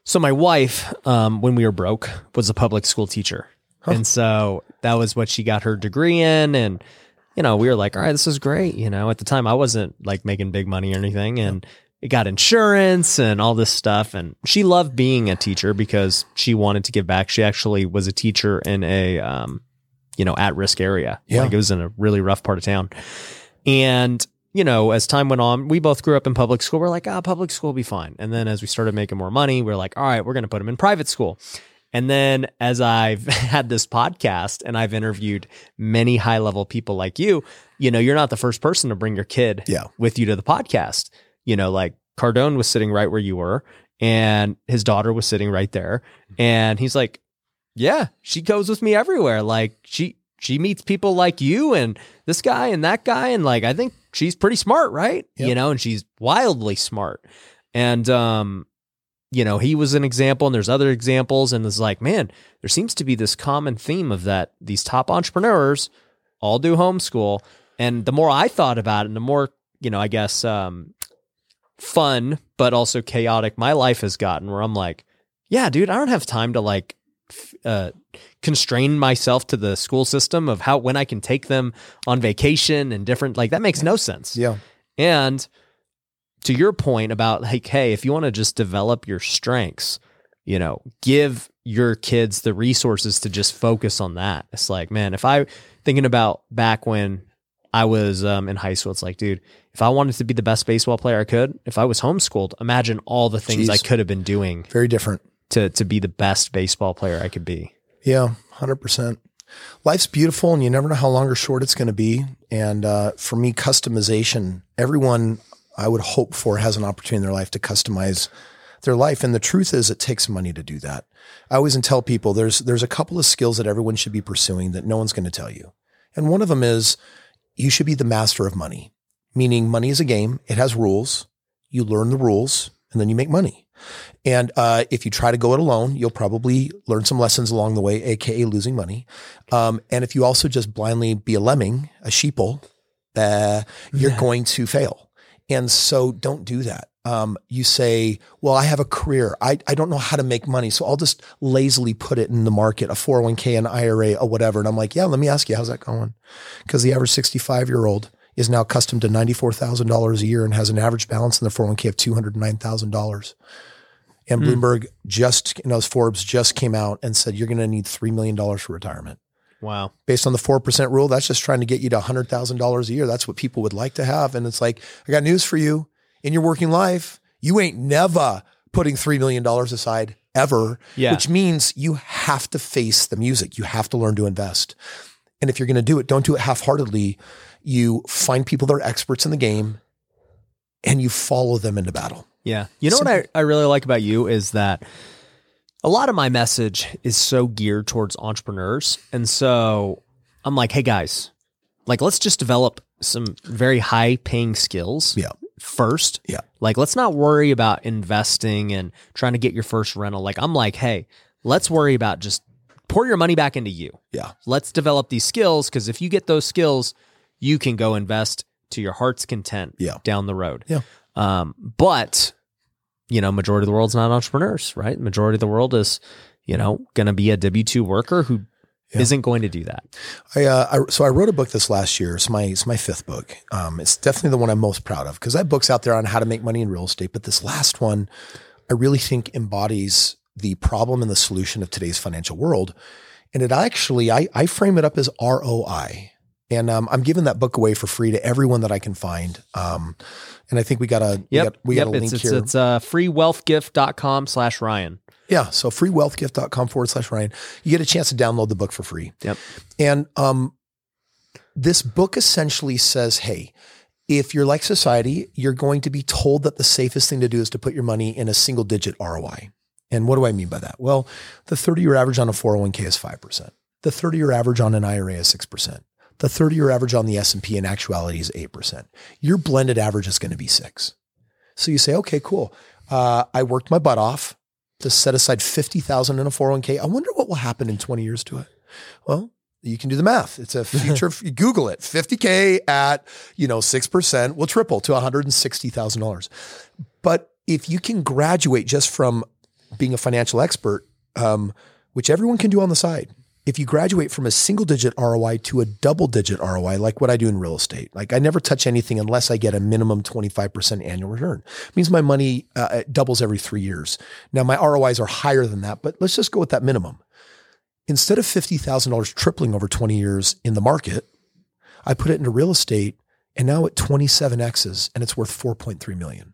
so my wife, um, when we were broke, was a public school teacher. And so that was what she got her degree in. And, you know, we were like, all right, this is great. You know, at the time I wasn't like making big money or anything. And it got insurance and all this stuff. And she loved being a teacher because she wanted to give back. She actually was a teacher in a, um, you know, at risk area. Yeah. Like it was in a really rough part of town. And, you know, as time went on, we both grew up in public school. We're like, ah, public school will be fine. And then as we started making more money, we're like, all right, we're going to put them in private school. And then as I've had this podcast and I've interviewed many high level people like you, you know, you're not the first person to bring your kid Yeah. with you to the podcast. You know, like Cardone was sitting right where you were and his daughter was sitting right there. And he's like, yeah, she goes with me everywhere. Like she, she meets people like you and this guy and that guy. And like, I think she's pretty smart, right? Yep. You know, and she's wildly smart. And, um, you know, he was an example and there's other examples. And it's like, man, there seems to be this common theme of that these top entrepreneurs all do homeschool. And the more I thought about it and the more, you know, I guess, um, fun, but also chaotic my life has gotten where I'm like, yeah, dude, I don't have time to like, uh, constrain myself to the school system of how, when I can take them on vacation and different, like that makes no sense. Yeah. And to your point about like, hey, if you want to just develop your strengths, you know, give your kids the resources to just focus on that. It's like, man, if I thinking about back when I was um, in high school, it's like, dude, if I wanted to be the best baseball player I could, if I was homeschooled, imagine all the things Jeez. I could have been doing Very different. To to be the best baseball player I could be. Yeah, hundred percent. Life's beautiful, and you never know how long or short it's going to be. And uh, for me, customization. Everyone I would hope for has an opportunity in their life to customize their life. And the truth is, it takes money to do that. I always tell people there's there's a couple of skills that everyone should be pursuing that no one's going to tell you. And one of them is you should be the master of money. Meaning, money is a game. It has rules. You learn the rules, and then you make money. And uh, if you try to go it alone, you'll probably learn some lessons along the way, aka losing money. Um, and if you also just blindly be a lemming, a sheeple, uh, you're Yeah. going to fail. And so don't do that. Um, you say, well, I have a career. I, I don't know how to make money. So I'll just lazily put it in the market, a 401k, an IRA, or whatever. And I'm like, yeah, let me ask you, how's that going? Because the average 65 year old is now accustomed to $94,000 a year and has an average balance in their 401k of $209,000. And Hmm. Bloomberg just, you know, Forbes just came out and said, you're going to need $3 million for retirement. Wow. Based on the 4% rule, that's just trying to get you to $100,000 a year. That's what people would like to have. And it's like, I got news for you. In your working life, you ain't never putting $3 million aside ever, Yeah. which means you have to face the music. You have to learn to invest. And if you're going to do it, don't do it half heartedly. You find people that are experts in the game and you follow them into battle. Yeah. You know what I, I really like about you is that a lot of my message is so geared towards entrepreneurs. And so I'm like, hey guys, like let's just develop some very high paying skills Yeah. first. Yeah. Like let's not worry about investing and trying to get your first rental. Like I'm like, hey, let's worry about just pour your money back into you. Yeah. Let's develop these skills because if you get those skills, you can go invest to your heart's content Yeah. down the road. Yeah. Um, but you know, majority of the world's not entrepreneurs, right? Majority of the world is, you know, going to be a W two worker who Yeah. not going to do that. I, uh, I so I wrote a book this last year. It's my it's my fifth book. Um, it's definitely the one I'm most proud of because I have books out there on how to make money in real estate, but this last one, I really think embodies the problem and the solution of today's financial world. And it actually, I, I frame it up as ROI. And um, I'm giving that book away for free to everyone that I can find. Um, and I think we got a we got, we yep. got a link it's, here. It's, it's uh, freewealthgift.com slash Ryan. Yeah. So freewealthgift.com forward slash Ryan. You get a chance to download the book for free. Yep. And um, this book essentially says, hey, if you're like society, you're going to be told that the safest thing to do is to put your money in a single digit ROI. And what do I mean by that? Well, the 30 year average on a 401k is 5%. The 30 year average on an IRA is 6%. The 30 year average on the S&P in actuality is 8%. Your blended average is going to be 6. So you say, okay, cool. Uh, I worked my butt off to set aside 50,000 in a 401k. I wonder what will happen in 20 years to it. Well, you can do the math. It's a future. you Google it. 50k at you know six percent will triple to 160 thousand dollars. But if you can graduate just from being a financial expert, um, which everyone can do on the side, if you graduate from a single digit ROI to a double digit ROI, like what I do in real estate, like I never touch anything unless I get a minimum 25% annual return. It means my money uh, doubles every three years. Now my ROIs are higher than that, but let's just go with that minimum. Instead of $50,000 tripling over 20 years in the market, I put it into real estate and now at 27 X's and it's worth 4.3 million.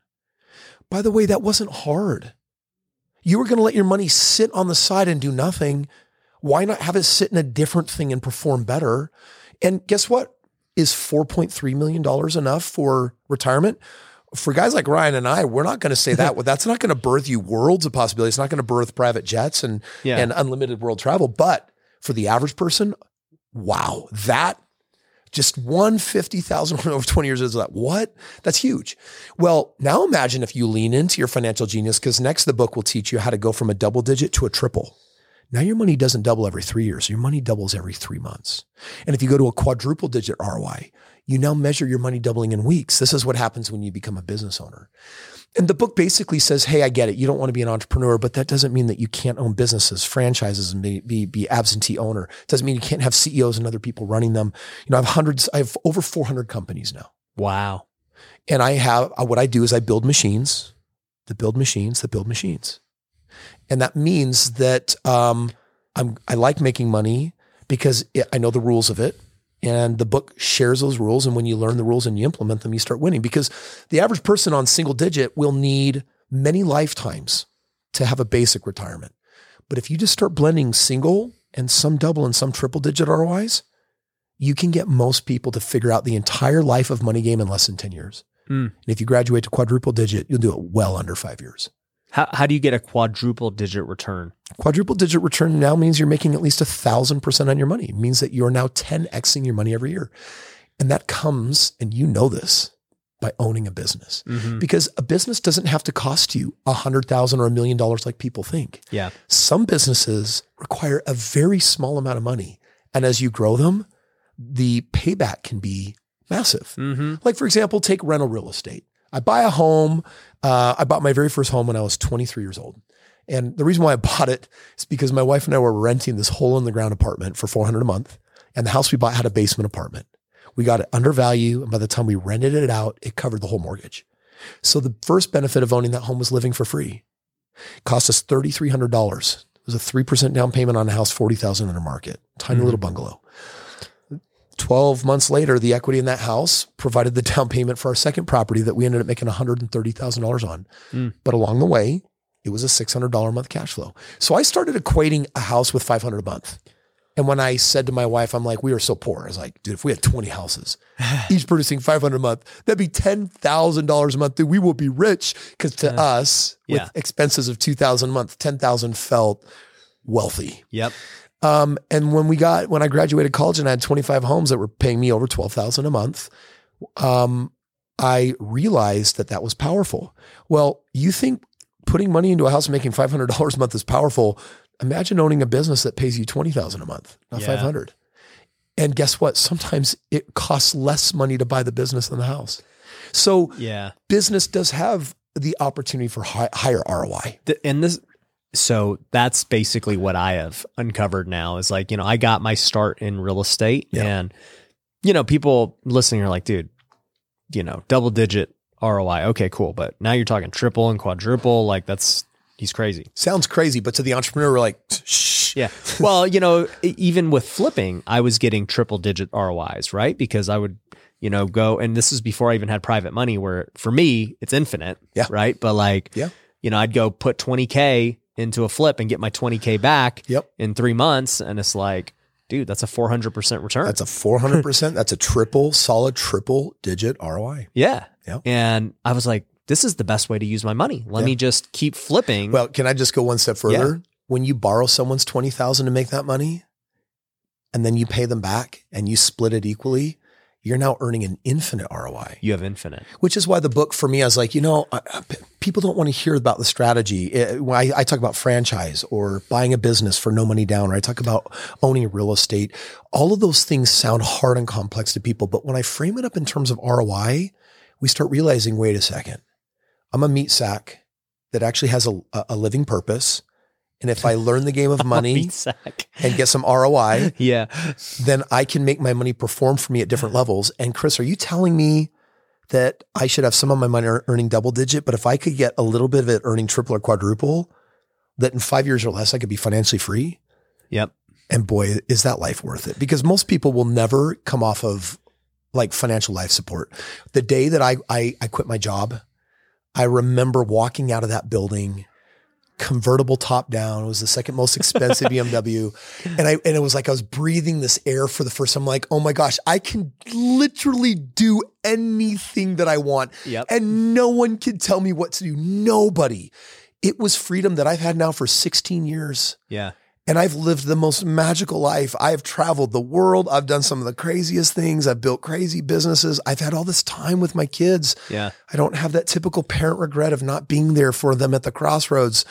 By the way, that wasn't hard. You were going to let your money sit on the side and do nothing. Why not have it sit in a different thing and perform better? And guess what? Is $4.3 million enough for retirement? For guys like Ryan and I, we're not going to say that. Well, That's not going to birth you worlds of possibilities. It's not going to birth private jets and, Yeah. and unlimited world travel. But for the average person, wow, that just one fifty thousand over twenty years is that what? That's huge. Well, now imagine if you lean into your financial genius, because next the book will teach you how to go from a double digit to a triple. Now your money doesn't double every three years. Your money doubles every three months. And if you go to a quadruple digit ROI, you now measure your money doubling in weeks. This is what happens when you become a business owner. And the book basically says, Hey, I get it. You don't want to be an entrepreneur, but that doesn't mean that you can't own businesses, franchises, and be, be, be absentee owner. It doesn't mean you can't have CEOs and other people running them. You know, I have hundreds, I have over 400 companies now. Wow. And I have what I do is I build machines that build machines that build machines. And that means that um, I'm, I like making money because it, I know the rules of it. And the book shares those rules. And when you learn the rules and you implement them, you start winning. Because the average person on single digit will need many lifetimes to have a basic retirement. But if you just start blending single and some double and some triple digit ROIs, you can get most people to figure out the entire life of money game in less than 10 years. Mm. And if you graduate to quadruple digit, you'll do it well under five years. How, how do you get a quadruple digit return? Quadruple digit return now means you're making at least a thousand percent on your money. It means that you're now 10xing your money every year. And that comes, and you know this, by owning a business. Mm-hmm. Because a business doesn't have to cost you a hundred thousand or a million dollars like people think. Yeah. Some businesses require a very small amount of money. And as you grow them, the payback can be massive. Mm-hmm. Like, for example, take rental real estate. I buy a home. Uh, I bought my very first home when I was 23 years old. And the reason why I bought it is because my wife and I were renting this hole in the ground apartment for 400 a month. And the house we bought had a basement apartment. We got it under value. And by the time we rented it out, it covered the whole mortgage. So the first benefit of owning that home was living for free. It cost us $3,300. It was a 3% down payment on a house, 40,000 under market, tiny Mhm. little bungalow. 12 months later, the equity in that house provided the down payment for our second property that we ended up making $130,000 on. Mm. But along the way, it was a $600 a month cash flow. So I started equating a house with 500 a month. And when I said to my wife, I'm like, we are so poor. I was like, dude, if we had 20 houses, each producing 500 a month, that'd be $10,000 a month. Dude, we will be rich. Cause to Yeah. us, with expenses of 2000 a month, 10,000 felt wealthy. Yep. Um, and when we got when I graduated college and I had 25 homes that were paying me over 12,000 a month, um, I realized that that was powerful. Well, you think putting money into a house and making $500 a month is powerful? Imagine owning a business that pays you 20,000 a month, not Yeah. 500. And guess what? Sometimes it costs less money to buy the business than the house. So Yeah. business does have the opportunity for high, higher ROI. Th- and this so that's basically what I have uncovered now is like, you know, I got my start in real estate Yeah. and you know, people listening are like, dude, you know, double digit ROI. Okay, cool. But now you're talking triple and quadruple. Like that's he's crazy. Sounds crazy, but to the entrepreneur, we're like, shh. Yeah. Well, you know, even with flipping, I was getting triple digit ROIs, right? Because I would, you know, go and this is before I even had private money where for me it's infinite. Yeah. Right. But like, Yeah. you know, I'd go put 20K into a flip and get my 20K back Yep. in three months. And it's like, dude, that's a 400% return. That's a 400%. that's a triple, solid triple digit ROI. yeah. Yeah. And I was like, this is the best way to use my money. Let Yeah. me just keep flipping. Well, can I just go one step further? When you borrow someone's 20,000 to make that money and then you pay them back and you split it equally, you're now earning an infinite ROI. you have infinite. Which is why the book for me, I was like, you know, people don't want to hear about the strategy. When I, I talk about franchise or buying a business for no money down, or I talk about owning real estate, all of those things sound hard and complex to people. But when I frame it up in terms of ROI, we start realizing, wait a second, I'm a meat sack that actually has a, a living purpose. And if I learn the game of money and get some ROI, Yeah. then I can make my money perform for me at different levels. And Kris, are you telling me that I should have some of my money earning double digit, but if I could get a little bit of it earning triple or quadruple, that in five years or less I could be financially free? Yep. And boy, is that life worth it? Because most people will never come off of like financial life support. The day that I I, I quit my job, I remember walking out of that building, convertible top down. It was the second most expensive BMW, and I and it was like I was breathing this air for the first time. Like, oh my gosh, I can literally do anything that I want, Yep. and no one can tell me what to do. Nobody. It was freedom that I've had now for 16 years. Yeah. And I've lived the most magical life. I have traveled the world. I've done some of the craziest things. I've built crazy businesses. I've had all this time with my kids. Yeah. I don't have that typical parent regret of not being there for them at the crossroads.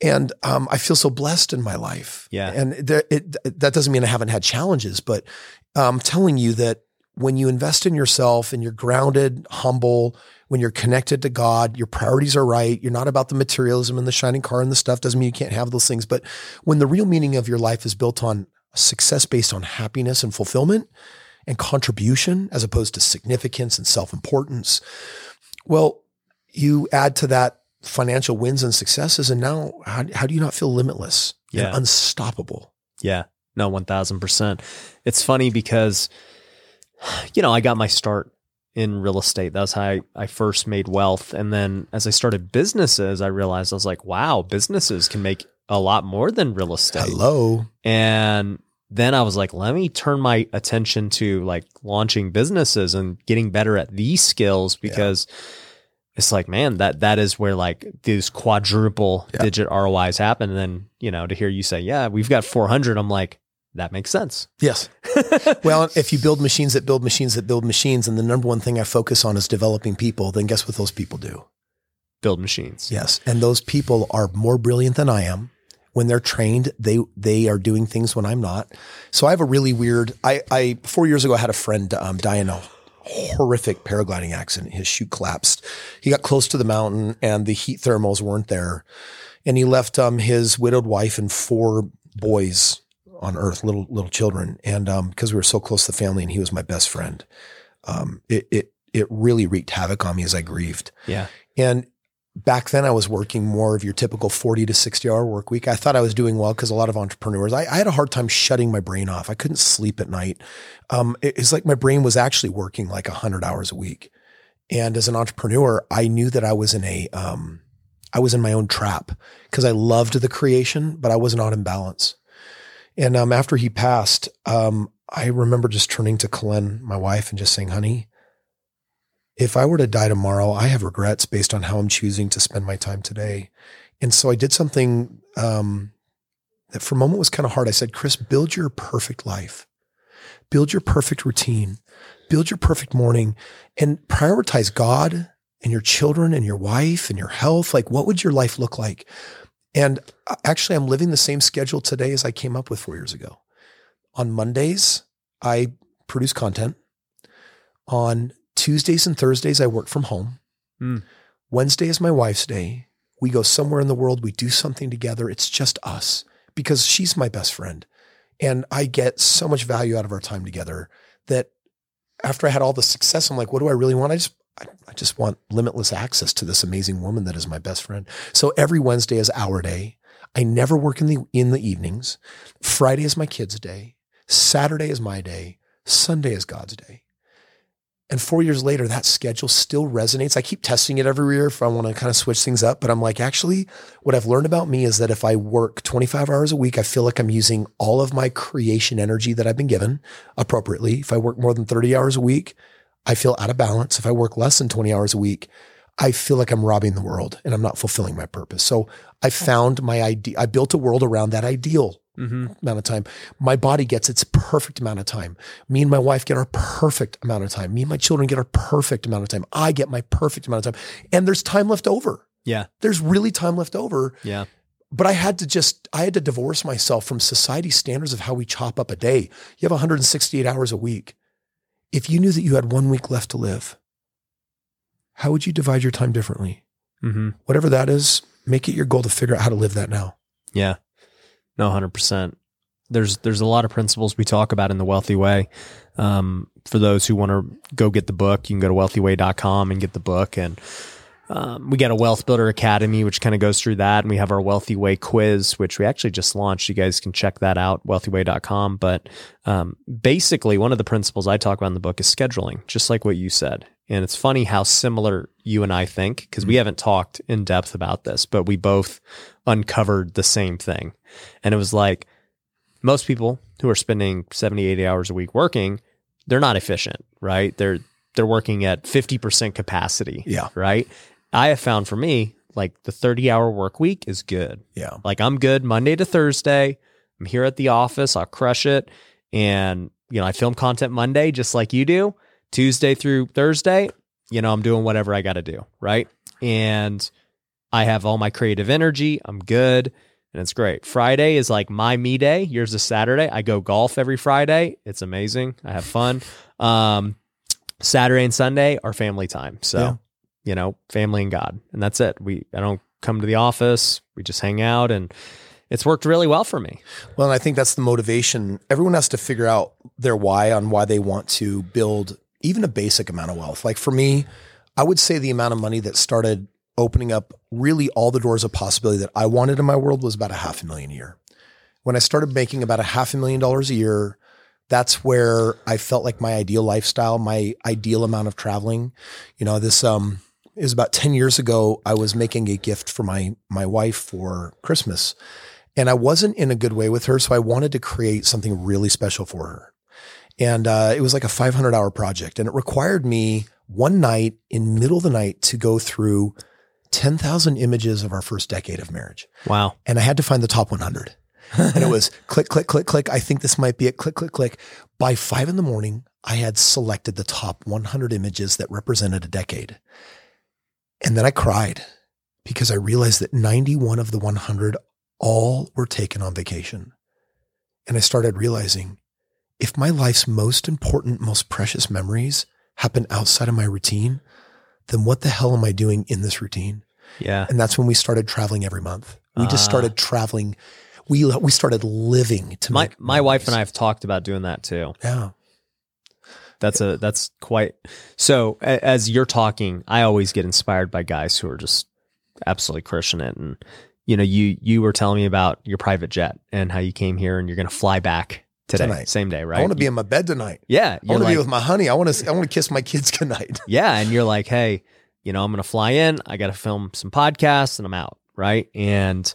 And um, I feel so blessed in my life. Yeah. And there, it, that doesn't mean I haven't had challenges, but I'm telling you that when you invest in yourself and you're grounded, humble, when you're connected to God, your priorities are right. You're not about the materialism and the shining car and the stuff. Doesn't mean you can't have those things. But when the real meaning of your life is built on success based on happiness and fulfillment, and contribution as opposed to significance and self importance. Well, you add to that financial wins and successes, and now how, how do you not feel limitless Yeah. and unstoppable? Yeah. No, 1000%. It's funny because, you know, I got my start in real estate. That's how I, I first made wealth. And then as I started businesses, I realized I was like, wow, businesses can make a lot more than real estate. Hello. And then I was like, let me turn my attention to like launching businesses and getting better at these skills because it's like, man, that that is where like these quadruple Yeah. digit ROIs happen. And then, you know, to hear you say, yeah, we've got 400, I'm like, that makes sense. Yes. well, if you build machines that build machines that build machines, and the number one thing I focus on is developing people, then guess what those people do? Build machines. Yes. And those people are more brilliant than I am. When they're trained, they they are doing things when I'm not. So I have a really weird. I, I four years ago I had a friend um, die in a horrific paragliding accident. His chute collapsed. He got close to the mountain, and the heat thermals weren't there, and he left um, his widowed wife and four boys on Earth, little little children. And because we were so close to the family, and he was my best friend, um, it it it really wreaked havoc on me as I grieved. Yeah. And back then I was working more of your typical 40 to 60 hour work week. I thought I was doing well because a lot of entrepreneurs, I, I had a hard time shutting my brain off. I couldn't sleep at night. Um, it- it's like my brain was actually working like 100 hours a week. And as an entrepreneur, I knew that I was in a, um, I was in my own trap because I loved the creation, but I was not in balance. And um, after he passed, um, I remember just turning to Colleen, my wife, and just saying, honey, if I were to die tomorrow, I have regrets based on how I'm choosing to spend my time today. And so I did something um, that for a moment was kind of hard. I said, Kris, build your perfect life, build your perfect routine, build your perfect morning, and prioritize God and your children and your wife and your health. Like, what would your life look like? And uh, actually, I'm living the same schedule today as I came up with four years ago. On Mondays, I produce content. On Tuesdays and Thursdays, I work from home. Hmm. Wednesday is my wife's day. We go somewhere in the world. We do something together. It's just us because she's my best friend. And I get so much value out of our time together that after I had all the success, I'm like, what do I really want? I just, I, I just want limitless access to this amazing woman that is my best friend. So every Wednesday is our day. I never work in the, in the evenings. Friday is my kids' day. Saturday is my day. Sunday is God's day. And four years later, that schedule still resonates. I keep testing it every year if I want to kind of switch things up. But I'm like, actually, what I've learned about me is that if I work 25 hours a week, I feel like I'm using all of my creation energy that I've been given appropriately. If I work more than 30 hours a week, I feel out of balance. If I work less than 20 hours a week, I feel like I'm robbing the world and I'm not fulfilling my purpose. So I found my idea. I built a world around that ideal Mm-hmm. amount of time. My body gets its perfect amount of time. Me and my wife get our perfect amount of time. Me and my children get our perfect amount of time. I get my perfect amount of time. And there's time left over. Yeah. There's really time left over. Yeah. But I had to just, I had to divorce myself from society standards of how we chop up a day. You have 168 hours a week. If you knew that you had one week left to live, how would you divide your time differently? Mm-hmm. Whatever that is, make it your goal to figure out how to live that now. Yeah. No, hundred percent. There's there's a lot of principles we talk about in the wealthy way. Um, for those who want to go get the book, you can go to wealthyway.com and get the book. And um, we got a Wealth Builder Academy, which kind of goes through that. And we have our Wealthy Way quiz, which we actually just launched. You guys can check that out, wealthyway.com. But um, basically, one of the principles I talk about in the book is scheduling, just like what you said. And it's funny how similar you and I think, because we haven't talked in depth about this, but we both uncovered the same thing. And it was like most people who are spending 70, 80 hours a week working, they're not efficient, right? They're they're working at 50% capacity, Yeah. right? I have found for me, like the 30 hour work week is good. Yeah. Like I'm good Monday to Thursday. I'm here at the office. I'll crush it. And, you know, I film content Monday just like you do. Tuesday through Thursday, you know, I'm doing whatever I got to do. Right. And I have all my creative energy. I'm good. And it's great. Friday is like my me day. Yours is Saturday. I go golf every Friday. It's amazing. I have fun. Um, Saturday and Sunday are family time. So, Yeah. You know, family and God. And that's it. We I don't come to the office. We just hang out and it's worked really well for me. Well, and I think that's the motivation. Everyone has to figure out their why on why they want to build even a basic amount of wealth. Like for me, I would say the amount of money that started opening up really all the doors of possibility that I wanted in my world was about a half a million a year. When I started making about a half a million dollars a year, that's where I felt like my ideal lifestyle, my ideal amount of traveling. You know, this um is about 10 years ago. I was making a gift for my my wife for Christmas. And I wasn't in a good way with her. So I wanted to create something really special for her. And uh, it was like a 500 hour project. And it required me one night in middle of the night to go through 10,000 images of our first decade of marriage. Wow. And I had to find the top 100. and it was click, click, click, click. I think this might be it. Click, click, click. By five in the morning, I had selected the top 100 images that represented a decade. And then I cried because I realized that 91 of the 100 all were taken on vacation. And I started realizing if my life's most important, most precious memories happen outside of my routine, then what the hell am I doing in this routine? Yeah. And that's when we started traveling every month. We just Ah. started traveling. We we started living to My my wife and I have talked about doing that too. Yeah. That's a that's quite so a- as you're talking, I always get inspired by guys who are just absolutely crushing it and you know, you you were telling me about your private jet and how you came here and you're going to fly back today, Tonight. same day, right? I want to be in my bed tonight. yeah, I want to like, be with my honey. I want to I want to kiss my kids goodnight. yeah, and you're like, hey, you know, I'm going to fly in. I got to film some podcasts, and I'm out, right? And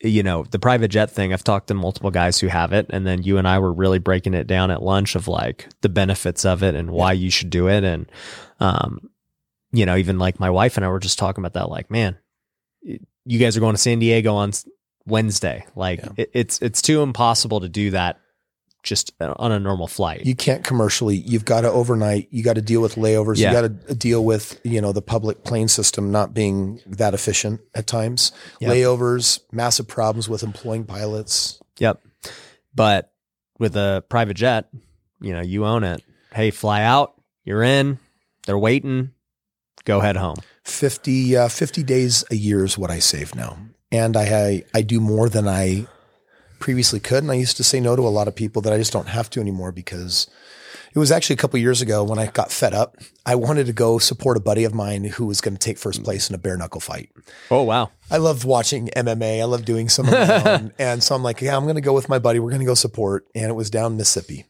you know, the private jet thing. I've talked to multiple guys who have it, and then you and I were really breaking it down at lunch of like the benefits of it and why you should do it, and um, you know, even like my wife and I were just talking about that. Like, man, you guys are going to San Diego on Wednesday. Like, Yeah. it, it's it's too impossible to do that just on a normal flight. You can't commercially. You've got to overnight. You got to deal with layovers. Yeah. You got to deal with you know the public plane system not being that efficient at times. Yep. Layovers, massive problems with employing pilots. Yep. But with a private jet, you know, you own it. Hey, fly out. You're in. They're waiting. Go head home. 50, uh, 50 days a year is what I save now. And I, I do more than I previously could. And I used to say no to a lot of people that I just don't have to anymore because it was actually a couple years ago when I got fed up. I wanted to go support a buddy of mine who was going to take first place in a bare knuckle fight. Oh wow. I love watching MMA. I love doing some of my own. And so I'm like, yeah, I'm going to go with my buddy. We're going to go support. And it was down Mississippi.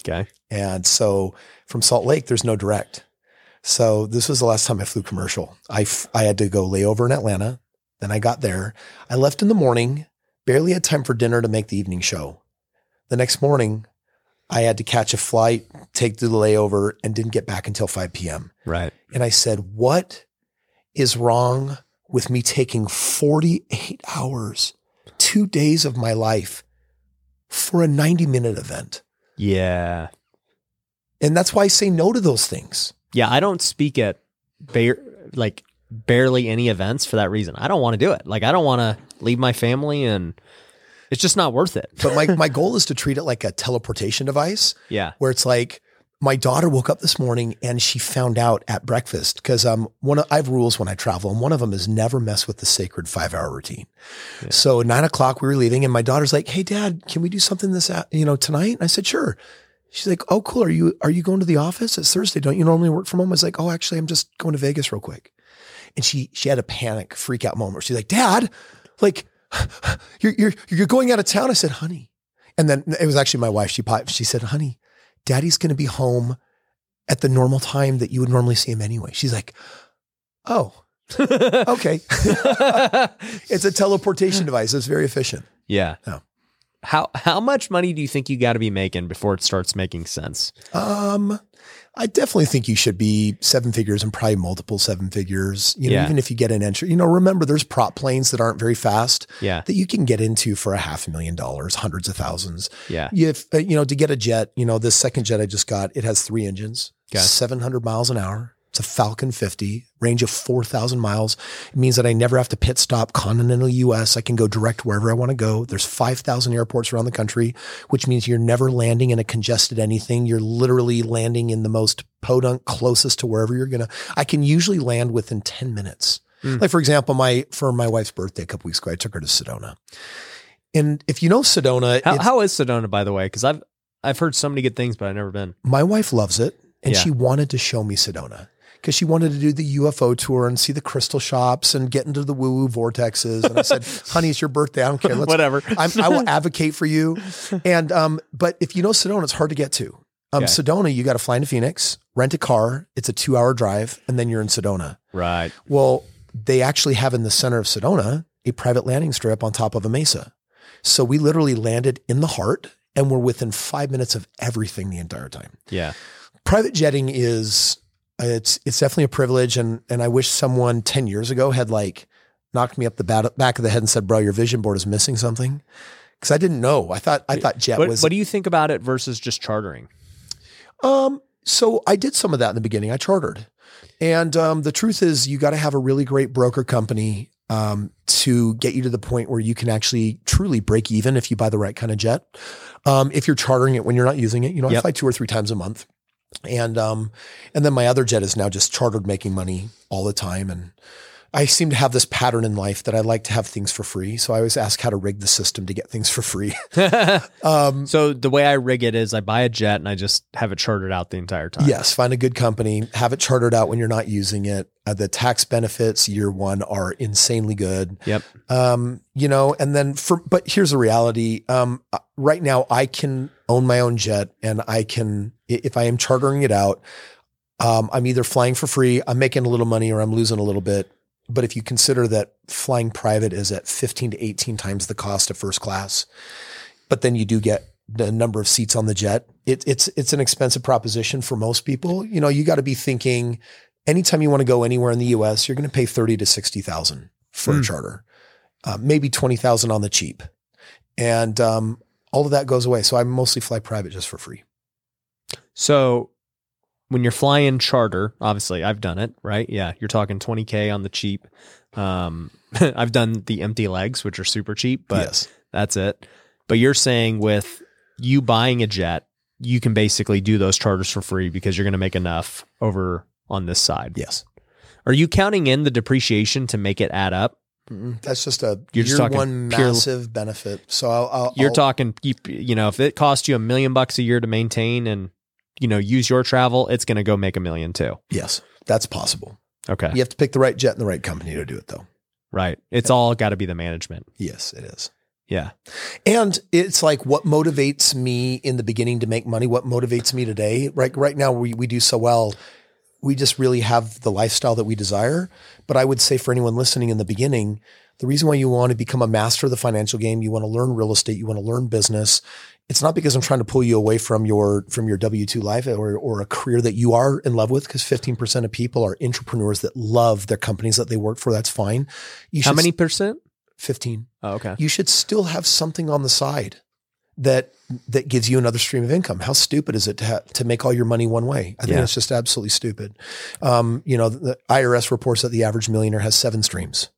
Okay. And so from Salt Lake, there's no direct. So this was the last time I flew commercial. I, f- I had to go lay over in Atlanta. Then I got there. I left in the morning, barely had time for dinner to make the evening show. The next morning, I had to catch a flight, take the layover, and didn't get back until 5 p.m. Right. And I said, What is wrong with me taking 48 hours, two days of my life for a 90 minute event? Yeah. And that's why I say no to those things. Yeah. I don't speak at bare like barely any events for that reason. I don't want to do it. Like I don't want to leave my family and it's just not worth it. But my, my goal is to treat it like a teleportation device yeah. where it's like my daughter woke up this morning and she found out at breakfast because um one of, I have rules when I travel and one of them is never mess with the sacred five hour routine. So at nine o'clock we were leaving and my daughter's like, "Hey, Dad, can we do something this you know tonight?" And I said, "Sure." She's like, "Oh, cool. Are you are you going to the office? It's Thursday. Don't you normally work from home?" I was like, "Oh, actually, I'm just going to Vegas real quick." And she she had a panic, freak out moment. She's like, "Dad, like you're you're you're going out of town." I said, "Honey," and then it was actually my wife. She piped. She said, "Honey, Daddy's going to be home at the normal time that you would normally see him anyway." She's like, "Oh, okay." it's a teleportation device. It's very efficient. yeah. Yeah. How how much money do you think you got to be making before it starts making sense? Um, I definitely think you should be seven figures and probably multiple seven figures. You know, Yeah. even if you get an entry, you know, remember there's prop planes that aren't very fast Yeah. that you can get into for a half a million dollars, hundreds of thousands. Yeah. If uh, you know to get a jet, you know, this second jet I just got, it has three engines, Okay. 700 miles an hour. It's a Falcon 50, range of 4,000 miles. It means that I never have to pit stop continental US. I can go direct wherever I want to go. There's 5,000 airports around the country, which means you're never landing in a congested anything. You're literally landing in the most podunk closest to wherever you're going to. I can usually land within 10 minutes. Mm. Like for example, my for my wife's birthday a couple weeks ago, I took her to Sedona. And if you know Sedona, How, how is Sedona, by the way? Because I've I've heard so many good things, but I've never been. my wife loves it, and Yeah. she wanted to show me Sedona because she wanted to do the UFO tour and see the crystal shops and get into the woo woo vortexes. And I said, "Honey, it's your birthday. I don't care. Let's Whatever. I'm, I will advocate for you. And um, but if you know Sedona, it's hard to get to. Um, Okay. Sedona, you got to fly into Phoenix, rent a car. It's a two hour drive, and then you're in Sedona. right. Well, they actually have in the center of Sedona a private landing strip on top of a mesa. So we literally landed in the heart, and we're within five minutes of everything the entire time. Yeah. Private jetting is it's it's definitely a privilege, and and I wish someone ten years ago had like knocked me up the bat, back of the head and said, "Bro, your vision board is missing something." Because I didn't know. I thought I thought jet What, was what do you think about it versus just chartering? Um, so I did some of that in the beginning. I chartered. And um, the truth is, you got to have a really great broker company um, to get you to the point where you can actually truly break even if you buy the right kind of jet. Um, if you're chartering it when you're not using it, you know, I fly two or three times a month. And um, and then my other jet is now just chartered, making money all the time. And I seem to have this pattern in life that I like to have things for free. So I always ask how to rig the system to get things for free. um, so the way I rig it is I buy a jet and I just have it chartered out the entire time. Yes, find a good company, have it chartered out when you're not using it. Uh, the tax benefits year one are insanely good. Yep. Um, you know, and then for, but here's the reality. Um, uh, right now I can own my own jet and I can, if I am chartering it out, um, I'm either flying for free, I'm making a little money or I'm losing a little bit. But if you consider that flying private is at 15 to 18 times the cost of first class, but then you do get the number of seats on the jet. It, it's it's an expensive proposition for most people. You know, you got to be thinking anytime you want to go anywhere in the U.S., you're going to pay thirty to sixty thousand for Hmm. a charter, uh, maybe twenty thousand on the cheap, and um, all of that goes away. So I mostly fly private just for free. So when you're flying charter, obviously I've done it, right? Yeah, you're talking 20k on the cheap. Um, I've done the empty legs, which are super cheap, but yes, that's it. But you're saying with you buying a jet, you can basically do those charters for free because you're going to make enough over on this side. yes. Are you counting in the depreciation to make it add up? That's just a You're just year talking one pure- massive benefit. So I'll, I'll You're I'll- talking, you, you know, if it costs you a million bucks a year to maintain and you know use your travel, it's going to go make a million too. yes, that's possible. Okay, You have to pick the right jet and the right company to do it, though. right. It's all got to be the management. Yes, it is. Yeah. And it's like what motivates me in the beginning to make money, what motivates me today. Right right now we we do so well. We just really have the lifestyle that we desire. But I would say for anyone listening in the beginning, the reason why you want to become a master of the financial game, you want to learn real estate, you want to learn business. It's not because I'm trying to pull you away from your from your W two life or or a career that you are in love with. Because 15 percent of people are entrepreneurs that love their companies that they work for. That's fine. You How many percent? 15 Oh, okay. you should still have something on the side that that gives you another stream of income. How stupid is it to ha- to make all your money one way? I think Yeah. it's just absolutely stupid. Um, you know, the IRS reports that the average millionaire has seven streams,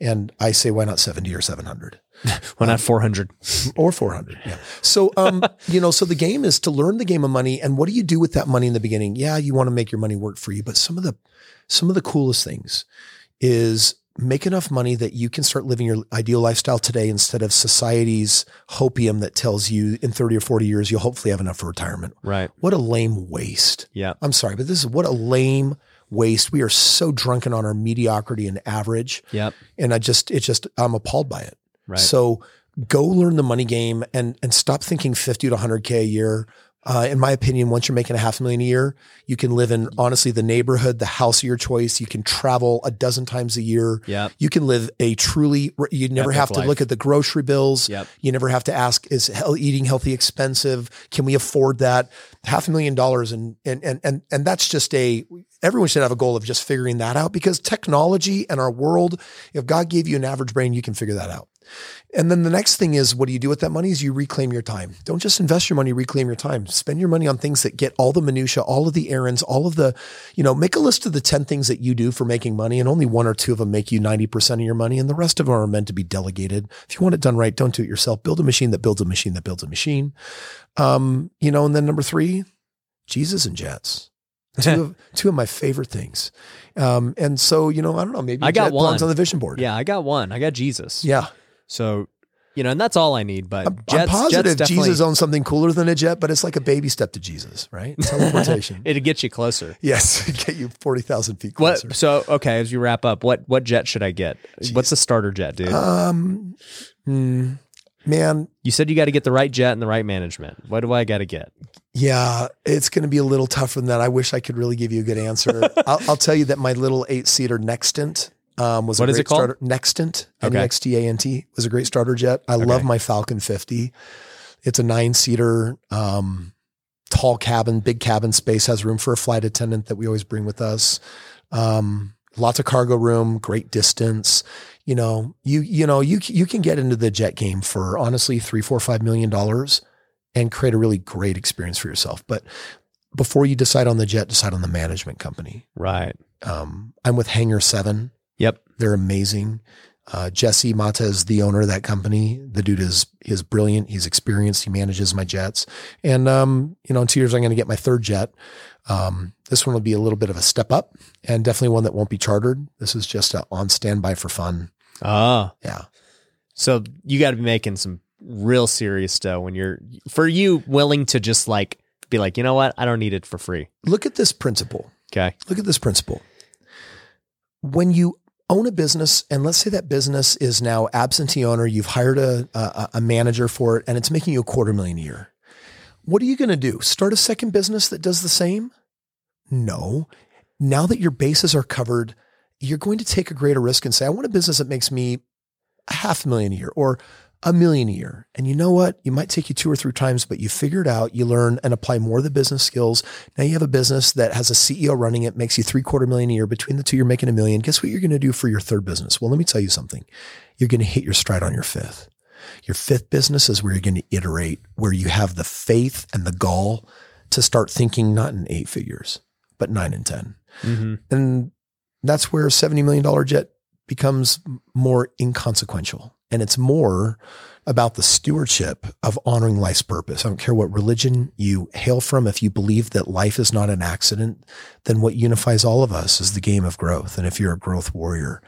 and I say, why not seventy or seven hundred why not 400. or four hundred? Yeah. So, um, you know, so the game is to learn the game of money, and what do you do with that money in the beginning? Yeah, you want to make your money work for you, but some of the some of the coolest things is make enough money that you can start living your ideal lifestyle today instead of society's hopium that tells you in 30 or 40 years you'll hopefully have enough for retirement. Right. What a lame waste. Yeah. I'm sorry, but this is what a lame waste. We are so drunken on our mediocrity and average. Yep. And I just, it's just, I'm appalled by it. Right. So go learn the money game and and stop thinking 50 to 100k a year. Uh, in my opinion, once you're making a half a million a year, you can live in honestly the neighborhood, the house of your choice. You can travel a dozen times a year. Yep. You can live a truly. You never Epic have to life. look at the grocery bills. Yep. You never have to ask, is eating healthy expensive? Can we afford that? Half a million dollars, and and and and and that's just a. Everyone should have a goal of just figuring that out because technology and our world. If God gave you an average brain, you can figure that out. And then the next thing is, what do you do with that money? Is you reclaim your time. Don't just invest your money, reclaim your time. Spend your money on things that get all the minutia, all of the errands, all of the, you know, make a list of the 10 things that you do for making money and only one or two of them make you 90% of your money. And the rest of them are meant to be delegated. If you want it done right, don't do it yourself. Build a machine that builds a machine that builds a machine. Um, you know, and then number three, Jesus and jets. Two of two of my favorite things. Um, and so you know, I don't know. Maybe I got one. on the vision board. Yeah, I got one. I got Jesus. yeah. So, you know, and that's all I need. But I'm, Jets, I'm positive Jets Jesus owns something cooler than a jet, but it's like a baby step to Jesus, right? Teleportation. it'll get you closer. yes, get you forty thousand feet What? closer. So, okay, as you wrap up, what what jet should I get? What's the starter jet, dude? Um, hmm, man, you said you got to get the right jet and the right management. What do I got to get? Yeah, it's going to be a little tougher than that. I wish I could really give you a good answer. I'll, I'll tell you that my little eight seater Nextant um, was What a is it called? starter. Nextant, Okay. N E X T A N T, was a great starter jet. I love my Falcon 50. It's a nine seater, um, tall cabin, big cabin space, has room for a flight attendant that we always bring with us. Um, lots of cargo room, great distance. You know, you you know you you can get into the jet game for honestly three, four, five million dollars and create a really great experience for yourself. But before you decide on the jet, decide on the management company. Right. Um, I'm with Hangar Seven. Yep. They're amazing. Uh, Jesse Mata is the owner of that company. The dude is is brilliant. He's experienced. He manages my jets. And um, you know, in two years, I'm going to get my third jet. Um, this one will be a little bit of a step up, and definitely one that won't be chartered. This is just a on standby for fun. Ah. Yeah, So you got to be making some real serious dough when you're for you willing to just like be like, you know what, I don't need it for free. look at this principle. Okay. Look at this principle. When you own a business, and let's say that business is now absentee owner, you've hired a, a, a manager for it, and it's making you a quarter million a year. What are you going to do? Start a second business that does the same? No. Now that your bases are covered, you're going to take a greater risk and say, I want a business that makes me a half million a year or a million a year. And you know what? You might take you two or three times, but you figure it out, you learn and apply more of the business skills. Now you have a business that has a CEO running it, makes you three quarter million a year. Between the two, you're making a million. Guess what you're going to do for your third business? Well, let me tell you something. You're going to hit your stride on your fifth. Your fifth business is where you're going to iterate, where you have the faith and the gall to start thinking not in eight figures, but nine and 10. Mm-hmm. And that's where a $70 million jet becomes more inconsequential. And it's more about the stewardship of honoring life's purpose. I don't care what religion you hail from. If you believe that life is not an accident, then what unifies all of us is the game of growth. And if you're a growth warrior,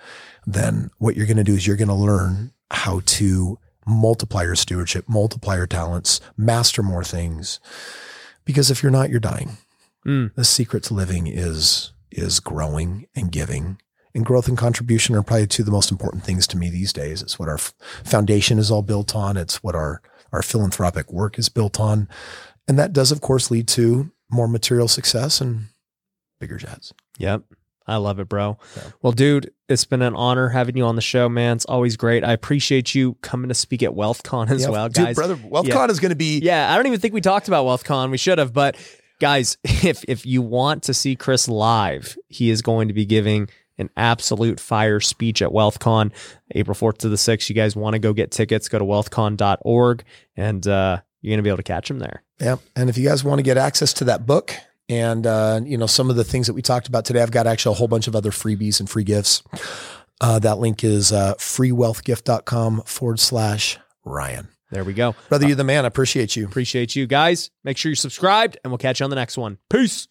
then what you're going to do is you're going to learn how to multiply your stewardship, multiply your talents, master more things. Because if you're not, you're dying. Mm. The secret to living is is growing and giving. And growth and contribution are probably two of the most important things to me these days. It's what our f- foundation is all built on. It's what our our philanthropic work is built on. And that does of course lead to more material success and bigger jets. Yep. I love it, bro. Yeah. Well, dude, it's been an honor having you on the show, man. It's always great. I appreciate you coming to speak at WealthCon as Yeah, well, dude, guys. brother, WealthCon Yeah. is going to be Yeah, I don't even think we talked about WealthCon. We should have, but guys, if if you want to see Kris live, he is going to be giving an absolute fire speech at WealthCon, April 4th to the 6th. You guys want to go get tickets, go to wealthcon.org and uh, you're going to be able to catch him there. Yeah. And if you guys want to get access to that book and, uh, you know, some of the things that we talked about today, I've got actually a whole bunch of other freebies and free gifts. Uh, that link is uh, freewealthgift.com forward slash Ryan. There we go. Brother, you're the man. I appreciate you. Appreciate you guys. Make sure you're subscribed and we'll catch you on the next one. Peace.